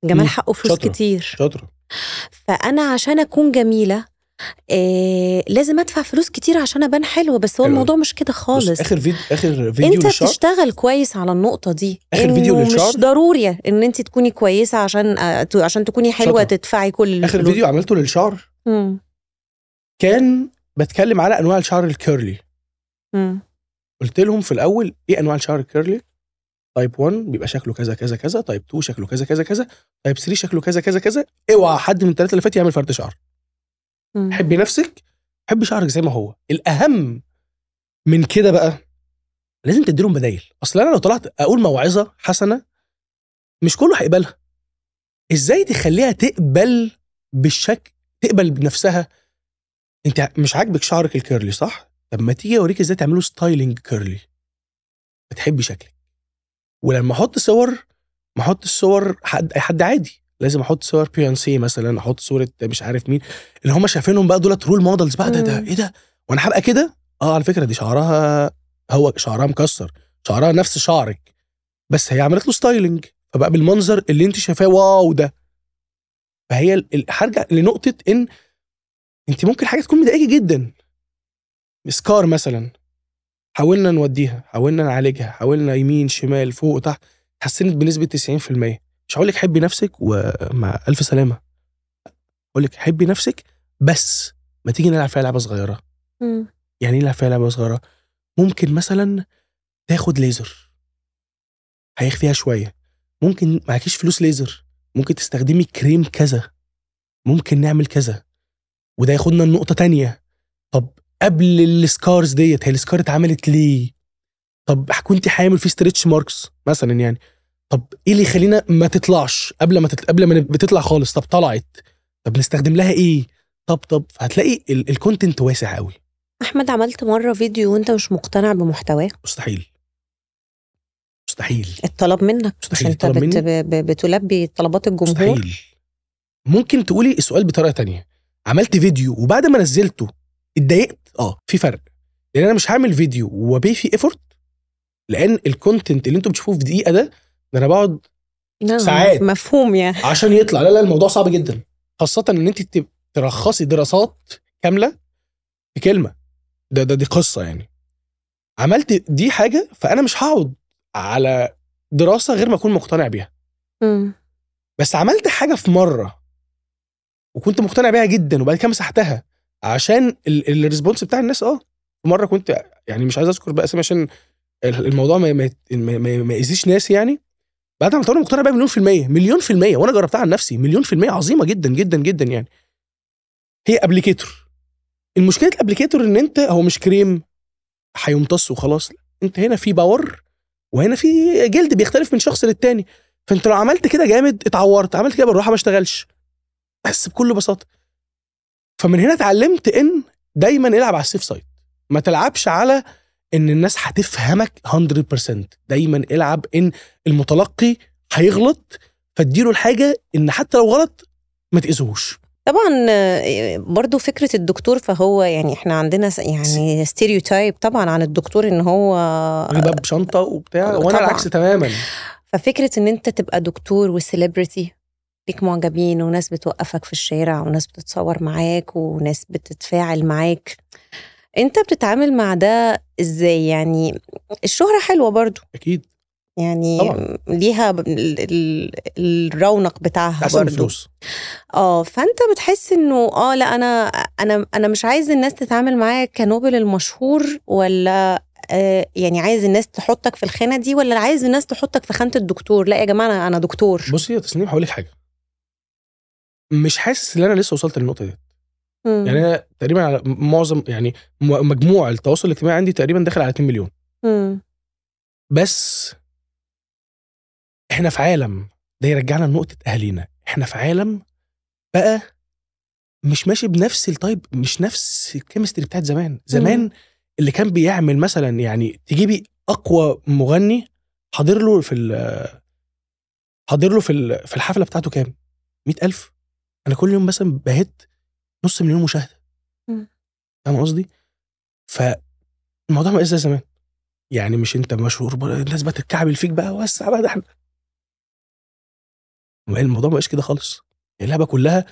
الجمال مم. حقه فلوس شاطرة. كتير. شاطرة. فأنا عشان أكون جميلة إيه لازم ادفع فلوس كتير عشان ابان حلوة بس هو. الموضوع مش كده خالص آخر فيديو آخر فيديو انت للشعر بتشتغل كويس على النقطة دي آخر فيديو للشعر. مش ضروري إن انت تكوني كويسة عشان آه، عشان تكوني حلوة شاطرة. تدفعي كل آخر الفلوس فيديو عملته للشعر مم. كان بتكلم على أنواع الشعر ال curly مم. قلت لهم في الأول إيه أنواع الشعر ال curly type 1 بيبقى شكله كذا كذا كذا type 2 شكله كذا كذا كذا type 3 شكله كذا كذا كذا اوعى حد من الثلاثه اللي فات يعمل فرد شعر مم. حبي نفسك حبي شعرك زي ما هو. الأهم من كده بقى لازم تديلهم بدايل. أصل أنا لو طلعت أقول موعظة حسنة مش كله هيقبلها. إزاي تخليها تقبل بالشكل تقبل بنفسها؟ أنت مش عاجبك شعرك ال curly صح؟ طب ما تيجي أوريك إزاي تعمله styling curly. بتحبي شكلك. ولما أحط صور ما أحطش صور حد حد عادي. لازم أحط صور بيونسي مثلا أحط صورة مش عارف مين. اللي هم شايفينهم بقى دولت role models بقى ده ده. إيه ده؟ وأنا هبقى كده؟ آه على فكرة دي شعرها هو شعرها مكسر شعرها نفس شعرك بس هي عملت له styling فبقى بالمنظر اللي انت شايفاه واو ده. فهي هرجع لنقطة إن انت ممكن حاجة تكون مضايقاكي جدا. سكار مثلا حاولنا نوديها حاولنا نعالجها حاولنا يمين شمال فوق تحت حسنت بنسبة 90% مش هقول لك حبي نفسك ومع ألف سلامة. أقول لك حبي نفسك بس ما تيجي نلعب فيها لعبة صغيرة. مم. يعني نلعب فيها لعبة صغيرة. ممكن مثلا تاخد ليزر. هيخفيها شوية. ممكن معكيش فلوس ليزر. ممكن تستخدمي كريم كذا. ممكن نعمل كذا. وده ياخدنا لنقطة تانية. طب قبل ال scars ديت هي ال scar اتعملت ليه؟ طب كنت حامل في stretch marks مثلا يعني. طب إيه اللي يخلينا ما تطلعش؟ قبل ما تطلع قبل ما بتطلع خالص. طب طلعت. طب نستخدم لها إيه؟ طب طب. هتلاقي ال content واسع قوي أحمد عملت مرة فيديو وأنت مش مقتنع بمحتواه؟ مستحيل. مستحيل. الطلب منك. مستحيل. أنت بت... مني. بتلبي طلبات الجمهور. مستحيل. ممكن تقولي السؤال بطريقة تانية. عملت فيديو وبعد ما نزلته اتضايقت؟ آه. في فرق. لأن أنا مش هعمل فيديو وبي فيه effort لأن ال content اللي أنتم بتشوفوه في دقيقة ده ده أنا بقعد ساعات. مفهوم يعني. عشان يطلع. لا لا الموضوع صعب جدا. خاصة إن انت ترخصي دراسات كاملة في كلمه ده ده دي قصة يعني. عملت دي حاجة فأنا مش هقعد على دراسة غير ما أكون مقتنع بيها. بس عملت حاجة في مرة وكنت مقتنع بيها جدا وبعد كده مسحتها عشان ال- الريسبونس بتاع الناس. آه. في مرة كنت يعني مش عايز أذكر بقى أسامي عشان ال- الموضوع ما ما ما- ما- ما يأذيش ناس يعني. بعد ما أنا مقتنع بيها مليون في المية مليون في المية وأنا جربتها عن نفسي مليون في المية عظيمة جدا جدا جدا يعني. هي applicator. المشكلة ال applicator إن أنت هو مش كريم هيمتص وخلاص. لا. أنت هنا في power وهنا في جلد بيختلف من شخص للتاني. فأنت لو عملت كده جامد اتعورت. عملت كده بالراحة ما اشتغلش. بس بكل بساطة. فمن هنا اتعلمت إن دايما العب على ال safe side. ما تلعبش على إن الناس هتفهمك 100% دايما العب إن المتلقي هيغلط فاديله الحاجة إن حتى لو غلط ما تاذوش طبعا برضو فكرة الدكتور فهو يعني إحنا عندنا يعني stereotype طبعا عن الدكتور إن هو بقى بشنطة وبتاع وأنا. العكس تماما. ففكرة إن أنت تبقى دكتور و celebrity ليك معجبين وناس بتوقفك في الشارع وناس بتتصور معاك وناس بتتفاعل معاك. انت بتتعامل مع ده إزاي؟ يعني الشهرة حلوة برضو. أكيد. يعني طبعاً. ليها الرونق بتاعها برضو. الفلوس آه فأنت بتحس إنه آه لأ أنا أنا أنا مش عايز الناس تتعامل معايا كنوبل المشهور ولا آه يعني عايز الناس تحطك في الخانة دي ولا عايز الناس تحطك في خانة الدكتور؟ لأ يا جماعة أنا أنا دكتور. بصي يا تسنيم هقول لك حاجة. مش حاسس إن أنا لسه وصلت للنقطة دي. مم. يعني أنا تقريبا على معظم يعني مجموع التواصل الاجتماعي عندي تقريبا داخل على 2 مليون. مم. بس إحنا في عالم ده يرجعنا لنقطة أهالينا. إحنا في عالم بقى مش ماشي بنفس ال type مش نفس ال chemistry بتاعت زمان. زمان اللي كان بيعمل مثلا يعني تجيبي أقوى مغني حاضر له في حاضر له في في الحفلة بتاعته كام؟ 100000 أنا كل يوم مثلا بهت نص مليون مشاهدة. فاهم قصدي؟ فالموضوع ما زي زمان. يعني مش انت مشهور الناس بقى تتكعبل فيك بقى وسع بقى ده إحنا الموضوع ما بقاش كده خالص. اللعبة كلها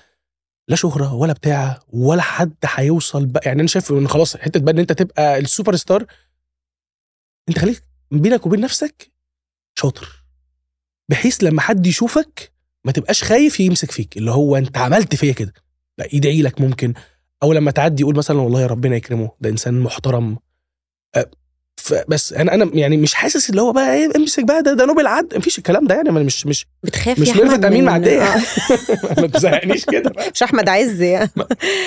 لا شهرة ولا بتاع ولا حد هيوصل بقى. يعني أنا شايف إن خلاص حتة بقى إن أنت تبقى السوبر ستار. أنت خليك بينك وبين نفسك شاطر. بحيث لما حد يشوفك ما تبقاش خايف يمسك فيك. اللي هو أنت عملت فيا كده. لا يدعي لك ممكن. أو لما تعدي يقول مثلا والله يا ربنا يكرمه ده إنسان محترم. بس أنا أنا يعني مش حاسس اللي هو بقى إيه امسك بقى ده ده نوبل عد مفيش الكلام ده يعني أنا مش مش بتخاف مش يا ميرفت أمين معدية. آه، ما تزهقنيش كده. مش أحمد عز يعني.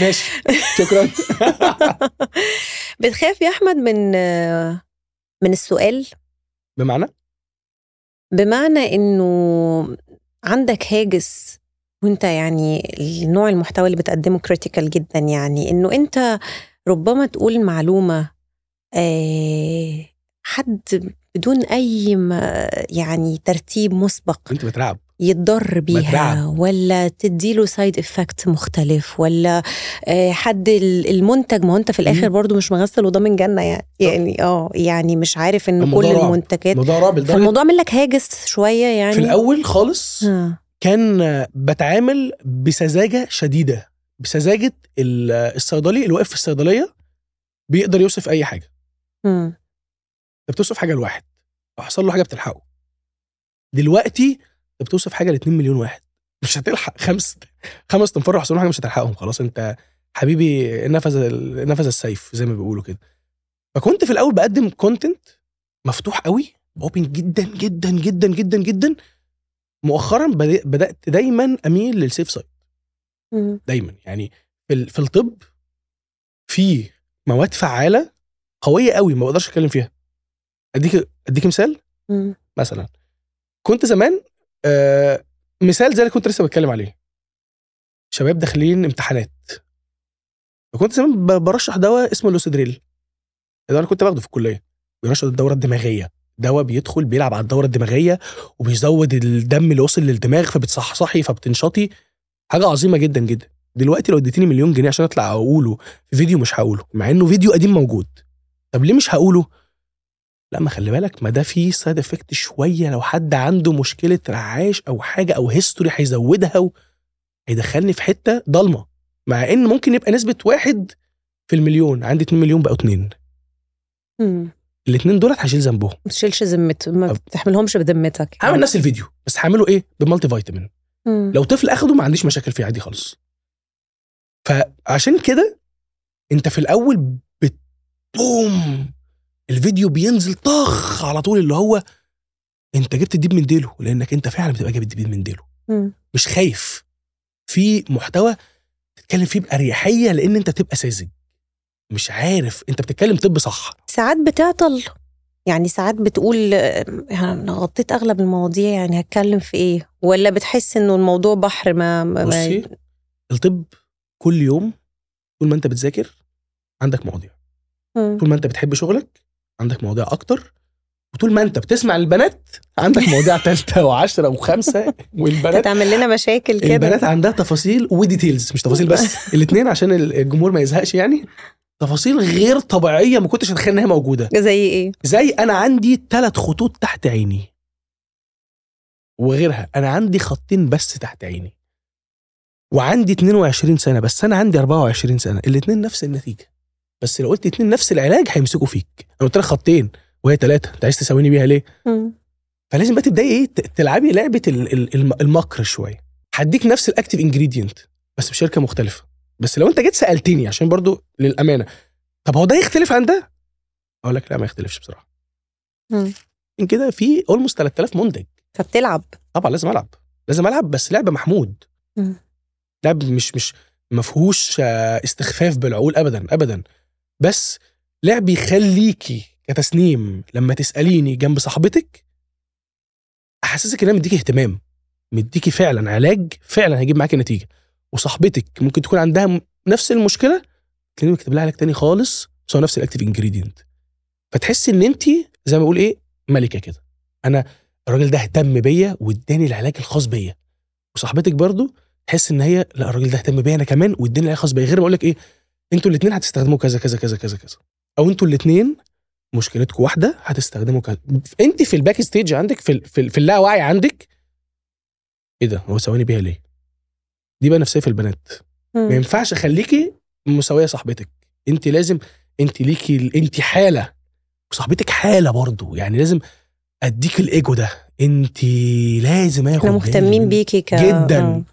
ماشي. شكرا. بتخاف يا أحمد من من السؤال؟ بمعنى؟ بمعنى إنه عندك هاجس وانت يعني النوع المحتوى اللي بتقدمه critical جدا يعني إنه أنت ربما تقول معلومة آه، حد بدون أي يعني ترتيب مسبق انت بترعب يتضر بيها بترعب. ولا تديله side effect مختلف ولا آه، حد ال- المنتج ما هو أنت في الآخر. برضو مش مغسل وضامن جنة يعني يعني آه يعني مش عارف إن كل الموضوع. المنتجات الموضوع رعب لدرجة فالموضوع عامل لك هاجس شوية يعني في الأول خالص آه. كان بتعامل بسذاجة شديدة بسذاجة ال- الصيدلي اللي واقف في الصيدلية بيقدر يوصف أي حاجة. أنت بتوصف حاجة لواحد لو حصل له حاجة بتلحقه. دلوقتي أنت بتوصف حاجة ل 2 مليون واحد. مش هتلحق. خمس خمس تنفار حصلوا حاجة مش هتلحقهم. خلاص أنت حبيبي نفذ نفذ السيف زي ما بيقولوا كده. فكنت في الأول بقدم content مفتوح قوي open جدا جدا جدا جدا جدا مؤخرا بدأت دايما أميل لل safe side. دايما. يعني في ال- في الطب في مواد فعالة قوية قوي ما بقدرش أتكلم فيها. أديك أديك مثال؟ مم. مثلا. كنت زمان آه مثال زي اللي كنت لسه بتكلم عليه. شباب داخلين امتحانات. فكنت زمان برشح دواء اسمه لوسيدريل. الدواء اللي كنت باخده في الكلية. بيرشح الدورة الدماغية. دواء بيدخل بيلعب على الدورة الدماغية وبيزود الدم اللي وصل للدماغ فبتصحصحي فبتنشطي. حاجة عظيمة جدا جدا. دلوقتي لو اديتيني مليون جنيه عشان اطلع اقوله في فيديو مش هقوله مع انه فيديو قديم موجود. طب ليه مش هقوله؟ لا ما خلي بالك ما ده فيه side effect شوية. لو حد عنده مشكلة رعاش أو حاجة أو history هيزودها و... هيدخلني في حتة ضلمة. مع إن ممكن يبقى نسبة واحد في المليون عندي 2 مليون بقوا اتنين. مم. الاثنين دولت هشيل ذنبهم. ما تشيلش ذمتهم. بتحملهمش بذمتك. هعمل نفس الفيديو بس هعمله إيه؟ ب multivitamin. مم. لو طفل أخده ما عنديش مشاكل فيه عادي خالص. فعشان كده أنت في الأول بتبوم الفيديو بينزل طخ على طول اللي هو أنت جبت الديب من ديله لأنك أنت فعلا بتبقى جايب الديب من ديله. مم. مش خايف. في محتوى تتكلم فيه بأريحية لأن أنت تبقى ساذج. مش عارف انت بتتكلم طب صح. ساعات بتعطل. يعني ساعات بتقول أنا غطيت أغلب المواضيع يعني هتكلم في إيه؟ ولا بتحس إنه الموضوع بحر ما, ما بصي الطب كل يوم طول ما أنت بتذاكر عندك مواضيع. طول ما أنت بتحب شغلك عندك مواضيع أكتر. وطول ما أنت بتسمع البنات عندك مواضيع ثالثه وعشرة وخمسة. والبنات هتعمل لنا مشاكل كده. البنات عندها تفاصيل وديتيلز مش تفاصيل بس. الاثنين عشان الجمهور ما يزهقش يعني. تفاصيل غير طبيعية ما كنتش أتخيل إنها موجودة. زي إيه؟ زي أنا عندي ثلاث خطوط تحت عيني. وغيرها أنا عندي خطين بس تحت عيني. وعندي 22 سنة بس أنا عندي 24 سنة. الاثنين نفس النتيجة. بس لو قلت اتنين نفس العلاج هيمسكوا فيك. أنا قلت لك خطين وهي ثلاثة أنت عايز تساويني بيها ليه؟ مم. فلازم بقى تبدأي إيه؟ تلعبي لعبة ال- ال- الم- المكر شوية. هديك نفس ال active ingredient بس بشركة مختلفة. بس لو انت جيت سألتني عشان برضو للأمانة طب هو ده يختلف عن ده؟ أقول لك لا ما يختلفش بصراحة. من كده في almost 3000 منتج. فبتلعب طبعا لازم ألعب. لازم ألعب بس لعب محمود. مم. لعب مش مش ما فيهوش آه، استخفاف بالعقول ابدا ابدا. بس لعب يخليكي كتسنيم لما تسأليني جنب صاحبتك أحسسك ان أنا مديكي اهتمام مديكي فعلا علاج فعلا هيجيب معاكي نتيجة. وصاحبتك ممكن تكون عندها نفس المشكلة تلاقيني بكتب لها علاج تاني خالص بس هو نفس ال active ingredient فتحسي إن أنت زي ما بقول إيه ملكة كده. أنا الراجل ده اهتم بيا واداني العلاج الخاص بيا. وصاحبتك برضو تحس إن هي لأ الراجل ده اهتم بيا أنا كمان واداني العلاج الخاص بيا. غير ما أقول لك إيه أنتوا الاثنين هتستخدموا كذا كذا كذا كذا كذا. أو أنتوا الاثنين مشكلتكم واحدة هتستخدموا كذا. أنت في ال back stage عندك في في, في اللاوعي عندك. إيه ده؟ هو سواني بيها ليه؟ دي بقى نفسية في البنات. مم. ما ينفعش أخليكي مساوية صاحبتك. انت لازم انت ليكي ال- انت حالة. وصاحبتك حالة برضو. يعني لازم أديك الإيجو ده. انت لازم آخد إحنا مهتمين. بيكي ك جدا. آه.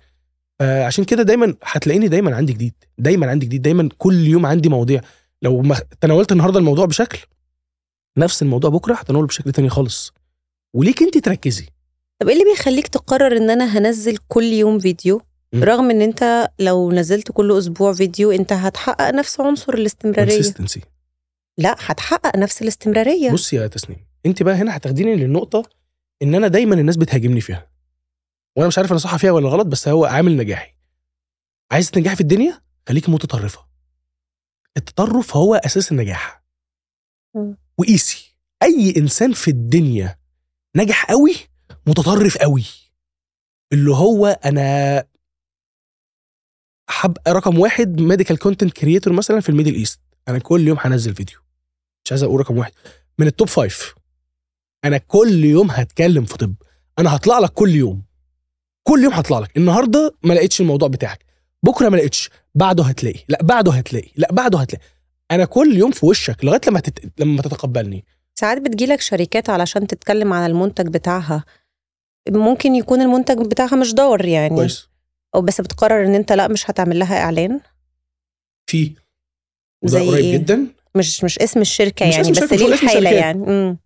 آه عشان كده دايما هتلاقيني دايما عندي جديد. دايما عندي جديد. دايما كل يوم عندي مواضيع. لو ما تناولت النهارده الموضوع بشكل نفس الموضوع بكرة هتناوله بشكل تاني خالص. وليك انت تركزي. طب إيه اللي بيخليك تقرر ان أنا هنزل كل يوم فيديو. رغم إن أنت لو نزلت كل أسبوع فيديو أنت هتحقق نفس عنصر الاستمرارية. لا هتحقق نفس الاستمرارية. بصي يا تسنيم أنت بقى هنا هتاخديني للنقطة إن أنا دايما الناس بتهاجمني فيها. وأنا مش عارف أنا صح فيها ولا غلط بس هو عامل نجاحي. عايز تنجحي في الدنيا؟ خليكي متطرفة. التطرف هو أساس النجاح. وقيسي أي إنسان في الدنيا نجح قوي متطرف قوي. اللي هو أنا هبقى رقم واحد medical content creator مثلا في ال Middle East. أنا كل يوم هنزل فيديو. مش عايز أقول رقم واحد. من ال top five أنا كل يوم هتكلم في طب. أنا هطلع لك كل يوم. كل يوم هطلع لك. النهارده ما لقيتش الموضوع بتاعك. بكرة ما لقيتش. بعده هتلاقي. لا بعده هتلاقي. لا بعده هتلاقي. أنا كل يوم في وشك لغاية لما تت... لما تتقبلني. ساعات بتجيلك شركات علشان تتكلم عن المنتج بتاعها. ممكن يكون المنتج بتاعها مش ضار يعني. كويس. أو بس بتقرر إن أنت لأ مش هتعمل لها إعلان؟ في. وده زي قريب إيه؟ جدا؟ مش مش اسم الشركة مش يعني اسم بس ليه الحالة. يعني؟ امم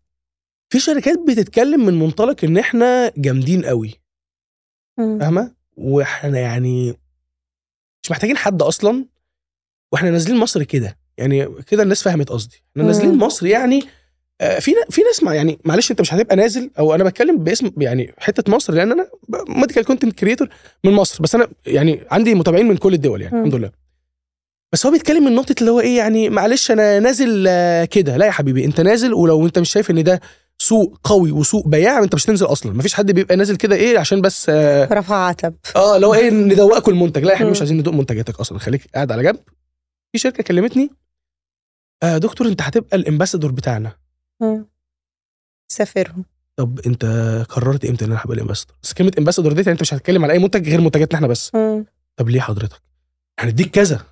في شركات بتتكلم من منطلق إن إحنا جامدين قوي. فاهمة؟ وإحنا يعني مش محتاجين حد أصلا وإحنا نازلين مصر كده. يعني كده الناس فهمت قصدي. إحنا مم. نازلين مصر يعني في نا- في ناس مع يعني معلش انت مش هتبقى نازل أو أنا بتكلم باسم يعني حتة مصر لأن أنا medical content creator من مصر بس أنا يعني عندي متابعين من كل الدول يعني مم. الحمد لله. بس هو بيتكلم من نقطة اللي هو إيه يعني معلش أنا نازل آه، كده. لا يا حبيبي أنت نازل ولو أنت مش شايف إن ده سوق قوي وسوق بياع أنت مش هتنزل أصلا. مفيش حد بيبقى نازل كده إيه عشان بس آه, رفع عتب. آه لو إيه ندوقكم المنتج. لا يا حبيبي. مش عايزين ندوق منتجاتك أصلا. خليك قاعد على جنب. في شركة كلمتني آه دكتور أنت هتبقى ال ambassador بتاعنا. سافرهم. طب انت قررت إمتى ان أنا هبقى ال ambassador بس كلمة ambassador ديت يعني انت مش هتتكلم على أي منتج غير منتجاتنا إحنا بس. أمم. طب ليه حضرتك؟ هنديك كذا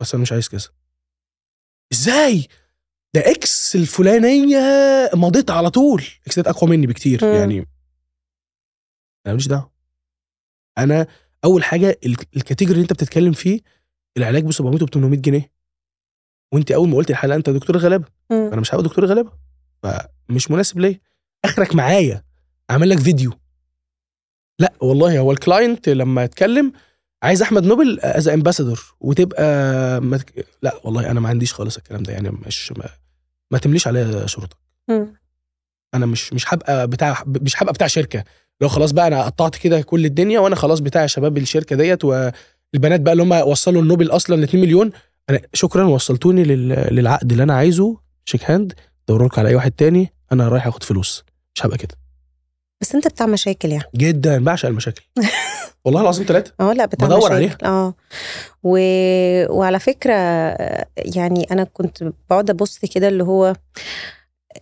بس أنا مش عايز كذا. إزاي؟ ده X الفلانية مضيت على طول. X ديت أقوى مني بكتير مم. يعني. أنا ماليش دعوة. أنا أول حاجة ال- ال category اللي أنت بتتكلم فيه العلاج ب 700 و 800 جنيه. وانت اول ما قلت الحلقة انت دكتور غلابة. أنا مش هبقى دكتور غلابة. فمش مناسب ليا. اخرك معايا. اعمل لك فيديو. لا والله هو ال client لما يتكلم عايز أحمد نوبل as ambassador وتبقى ما تك... لا والله أنا ما عنديش خالص الكلام ده. يعني مش ما, ما تمليش عليا شروطك. أنا مش مش هبقى بتاع مش هبقى بتاع شركة. لو خلاص بقى أنا قطعت كده كل الدنيا وأنا خلاص بتاع شباب الشركة ديت والبنات بقى اللي هم وصلوا النوبل أصلا ل 2 مليون أنا شكرا وصلتوني لل... للعقد اللي أنا عايزه. شيك هاند دوروا على أي واحد تاني. أنا رايح أخد فلوس. مش هبقى كده. بس أنت بتاع مشاكل يعني. جدا. بعشق المشاكل. والله العظيم ثلاثة آه لا بتاع بدور مشاكل. آه. و... وعلى فكرة آه، يعني أنا كنت بقعد أبص كده اللي هو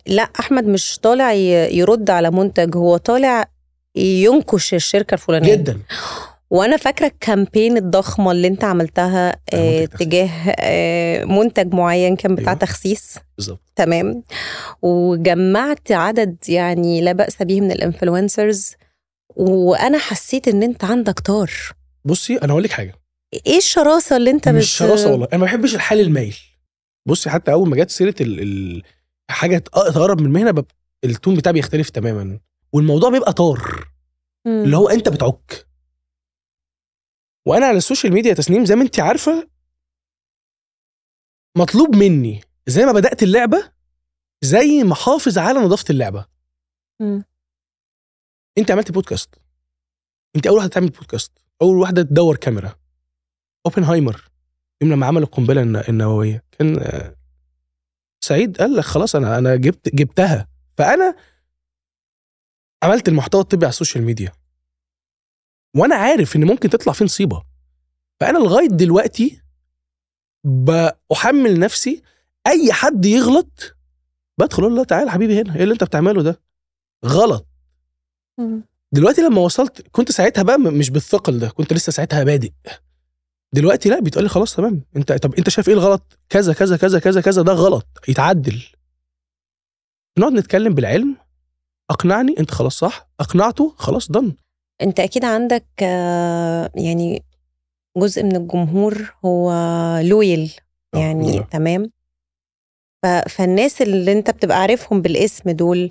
لا أحمد مش طالع يرد على منتج هو طالع ينكش الشركة الفلانية. جدا. وأنا فاكرة ال campaign الضخمة اللي انت عملتها آه،. تجاه آه، منتج معين كان بتاع أيوة. تخسيس. بالظبط. تمام. وجمعت عدد يعني لا بأس به من ال influencers وأنا حسيت ان انت عندك تار. بصي أنا هقول لك حاجة. إيه الشراسة اللي انت مش بت- شراسة والله. أنا ما بحبش الحال المايل. بصي حتى أول ما جت سيرة ال... ال... حاجة تق- تقرب من المهنه بب... ال tone بتاعي بيختلف تماما والموضوع بيبقى تار. اللي هو أنت بتعك. وأنا على السوشيال ميديا يا تسنيم زي ما انت عارفة مطلوب مني زي ما بدأت اللعبة زي ما حافظ على نظافة اللعبة. مم. انت عملت بودكاست انت أول واحدة تعمل بودكاست أول واحدة تدور كاميرا. اوبنهايمر يوم لما عمل القنبلة الن- النووية. كان آه، سعيد قال لك خلاص أنا أنا جبت جبتها. فأنا عملت المحتوى الطبي على ال social media. وأنا عارف إن ممكن تطلع فيه مصيبة فأنا لغاية دلوقتي بحمل نفسي أي حد يغلط بدخل أقول له تعالى حبيبي هنا إيه اللي أنت بتعمله ده؟ غلط. دلوقتي لما وصلت كنت ساعتها بقى مش بالثقل ده كنت لسه ساعتها بادئ. دلوقتي لا بيتقال لي خلاص تمام. أنت طب أنت شايف إيه الغلط؟ كذا كذا كذا كذا كذا ده غلط. يتعدل. نقعد نتكلم بالعلم. أقنعني أنت خلاص صح؟ أقنعته خلاص ضن انت أكيد عندك آه، يعني جزء من الجمهور هو لويل آه، يعني لا. تمام؟ فالناس اللي انت بتبقى عارفهم بالاسم دول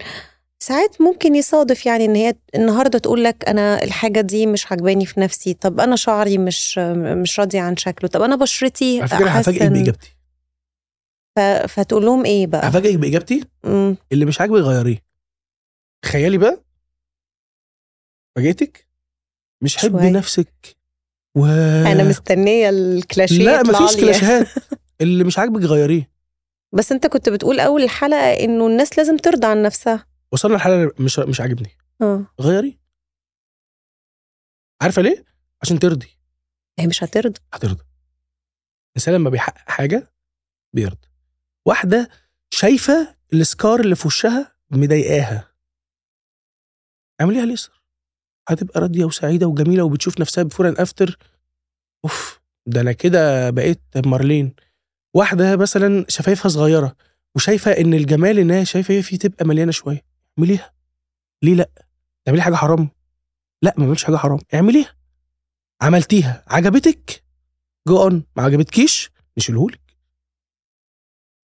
ساعات ممكن يصادف يعني ان هي النهارده تقول لك أنا الحاجة دي مش عجباني في نفسي طب أنا شعري مش مش راضيه عن شكله طب أنا بشرتي على فكرة هفاجئك بإجابتي. ف- فتقول لهم إيه بقى؟ هفاجئك بإجابتي؟ مم. اللي مش عاجبك غيريه تخيلي بقى فاجئتك مش حبي. نفسك و أنا مستنية الكلاشيه لا مفيش. كلاشيهات. اللي مش عاجبك غيريه. بس أنت كنت بتقول أول الحلقة إنه الناس لازم ترضى عن نفسها. وصلنا لحاله مش مش عاجبني. آه. غيري؟ عارفة ليه؟ عشان ترضي. هي مش هترضى. هترضى. الانسان لما بيحقق حاجة بيرضى. واحدة شايفة السكار اللي في وشها مضايقاها. اعمليها ليزر هتبقى راضية وسعيدة وجميلة وبتشوف نفسها before and after أوف ده أنا كده بقيت مارلين. واحدة مثلا شفايفها صغيرة وشايفة إن الجمال ان هي شايفة هي فيه تبقى مليانة شوية. اعمليها. ليه لأ؟ تعملي حاجة حرام. لأ ما عملتش حاجة حرام. اعمليها. عملتيها. عجبتك؟ go on ما عجبتكيش؟ نشيلهولك.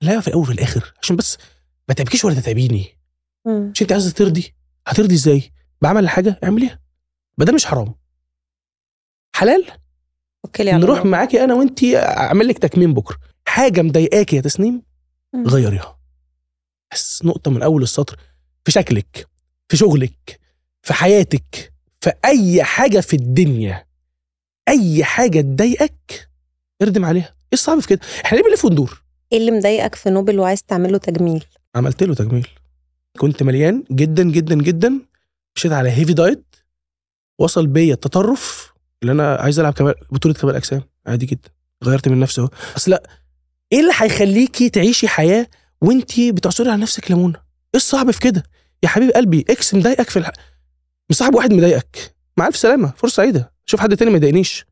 لا في الأول وفي الآخر. عشان بس ما تعبكيش ولا تتعبيني. مش أنت عايزة ترضي؟ هترضي إزاي؟ بعمل حاجة؟ اعمليها. بدل مش حرام. حلال؟ أوكي نروح الله. معاكي أنا وانت أعمل لك تكميم بكرة. حاجة مضايقاكي يا تسنيم. غيريها. بس نقطة من أول السطر. في شكلك في شغلك في حياتك في أي حاجة في الدنيا أي حاجة تضايقك اردم عليها. إيه الصعب في كده؟ إحنا ليه بنلف وندور؟ إيه اللي مضايقك في نوبل وعايز تعمله تجميل؟ عملت له تجميل. كنت مليان جدا جدا جدا. مشيت على heavy diet وصل بيا التطرف اللي أنا عايز ألعب كمال بطولة كمال اجسام عادي جدا. غيرت من نفسي أهو. بس لأ إيه اللي هيخليكي تعيشي حياة وانتي بتعصري على نفسك ليمونه إيه الصعب في كده؟ يا حبيب قلبي X مضايقك في الح... مصاحب واحد مضايقك. مع ألف سلامة فرصة سعيدة. شوف حد تاني ما يضايقنيش.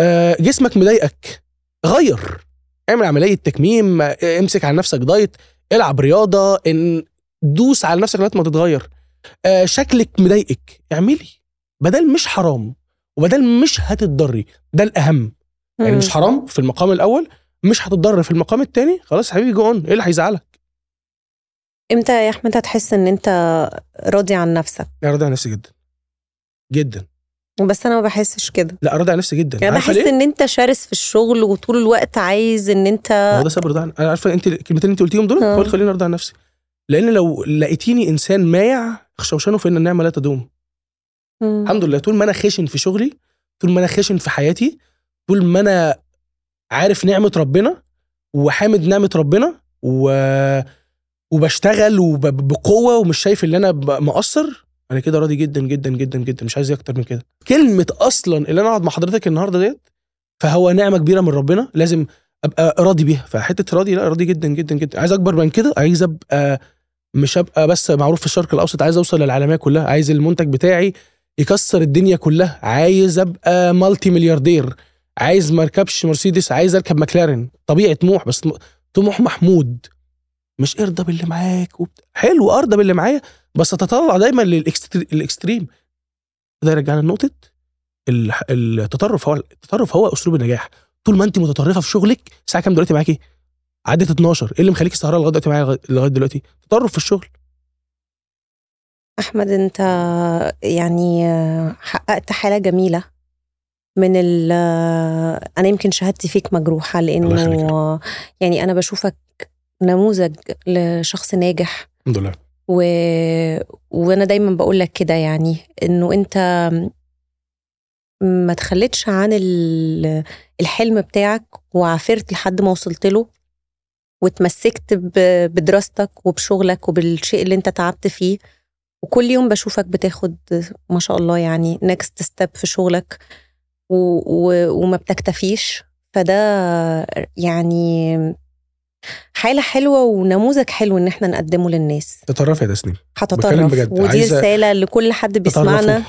آه جسمك مضايقك. غير. اعمل عملية تكميم امسك على نفسك diet العب رياضة ان دوس على نفسك لغاية ما تتغير. آه شكلك مضايقك. اعملي. بدل مش حرام وبدل مش هتتضري ده الأهم. يعني. مش حرام في المقام الأول مش هتتضرر في المقام الثاني خلاص حبيبي go on إيه اللي هيزعلك؟ إمتى يا أحمد هتحس إن أنت راضي عن نفسك؟ أنا راضي عن نفسي جدا. جدا. بس أنا ما بحسش كده. لا راضي عن نفسي جدا. يعني بحس؟ إن أنت شرس في الشغل وطول الوقت عايز إن أنت هو ده سبب رضا عن أنا عارفة أنت الكلمتين اللي أنت قلتيهم دول آه. هو خليني ارضى عن نفسي. لأن لو لقيتيني إنسان مايع خشوشانه فان النعمة لا تدوم. الحمد لله. طول ما أنا خشن في شغلي طول ما أنا خشن في حياتي طول ما أنا عارف نعمة ربنا وحامد نعمة ربنا و... وبشتغل وب... بقوة ومش شايف إن أنا مقصر أنا كده راضي جدا جدا جدا جدا. مش عايز أكتر من كده. كلمة أصلا اللي أنا أقعد مع حضرتك النهارده ديت فهو نعمة كبيرة من ربنا لازم أبقى راضي بيها. فحتة راضي لا راضي جدا جدا جدا. عايز أكبر من كده عايز أبقى مش أبقى بس معروف في الشرق الأوسط عايز أوصل للعالمية كلها عايز المنتج بتاعي يكسر الدنيا كلها. عايز أبقى مالتي ملياردير عايز ما أركبش مرسيدس. عايز أركب ماكلارين. طبيعي طموح بس طموح محمود. مش ارضى باللي معاك وبت... حلو ارضى باللي معايا بس تطلع دايما للإكستريم. ده يرجعنا لنقطة ال- التطرف هو التطرف هو أسلوب النجاح. طول ما أنت متطرفة في شغلك الساعة كام دلوقتي معاكي؟ عدت 12 إيه اللي مخليكي سهرانه لغاية دلوقتي معايا لغاية دلوقتي؟ تطرف في الشغل. أحمد أنت يعني حققت حالة جميلة من ال أنا يمكن شهادتي فيك مجروحة لأنه يعني أنا بشوفك نموذج لشخص ناجح. الحمد لله. و... وأنا دايما بقول لك كده يعني إنه أنت ما تخليتش عن ال... الحلم بتاعك وعافرت لحد ما وصلت له وتمسكت. بدراستك وبشغلك وبالشيء اللي أنت تعبت فيه. وكل يوم بشوفك بتاخد ما شاء الله يعني next step في شغلك و... و... وما بتكتفيش فده يعني حالة حلوة ونموذج حلو إن إحنا نقدمه للناس تطرفي يا تسنيم هتطرف. ودي عايزة- رسالة لكل حد بيسمعنا.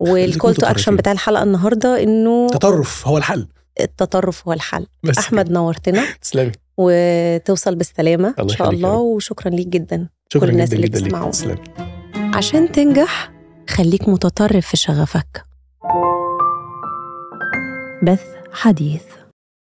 وال call to. action بتاع الحلقة النهاردة إنه تطرف هو الحل التطرف هو الحل بس أحمد نورتنا. تسلمي وتوصل بالسلامة إن شاء الله. وشكرا ليك جدا شكرا الناس جدا اللي. تسلمي عشان تنجح خليك متطرف في شغفك. بث حديث.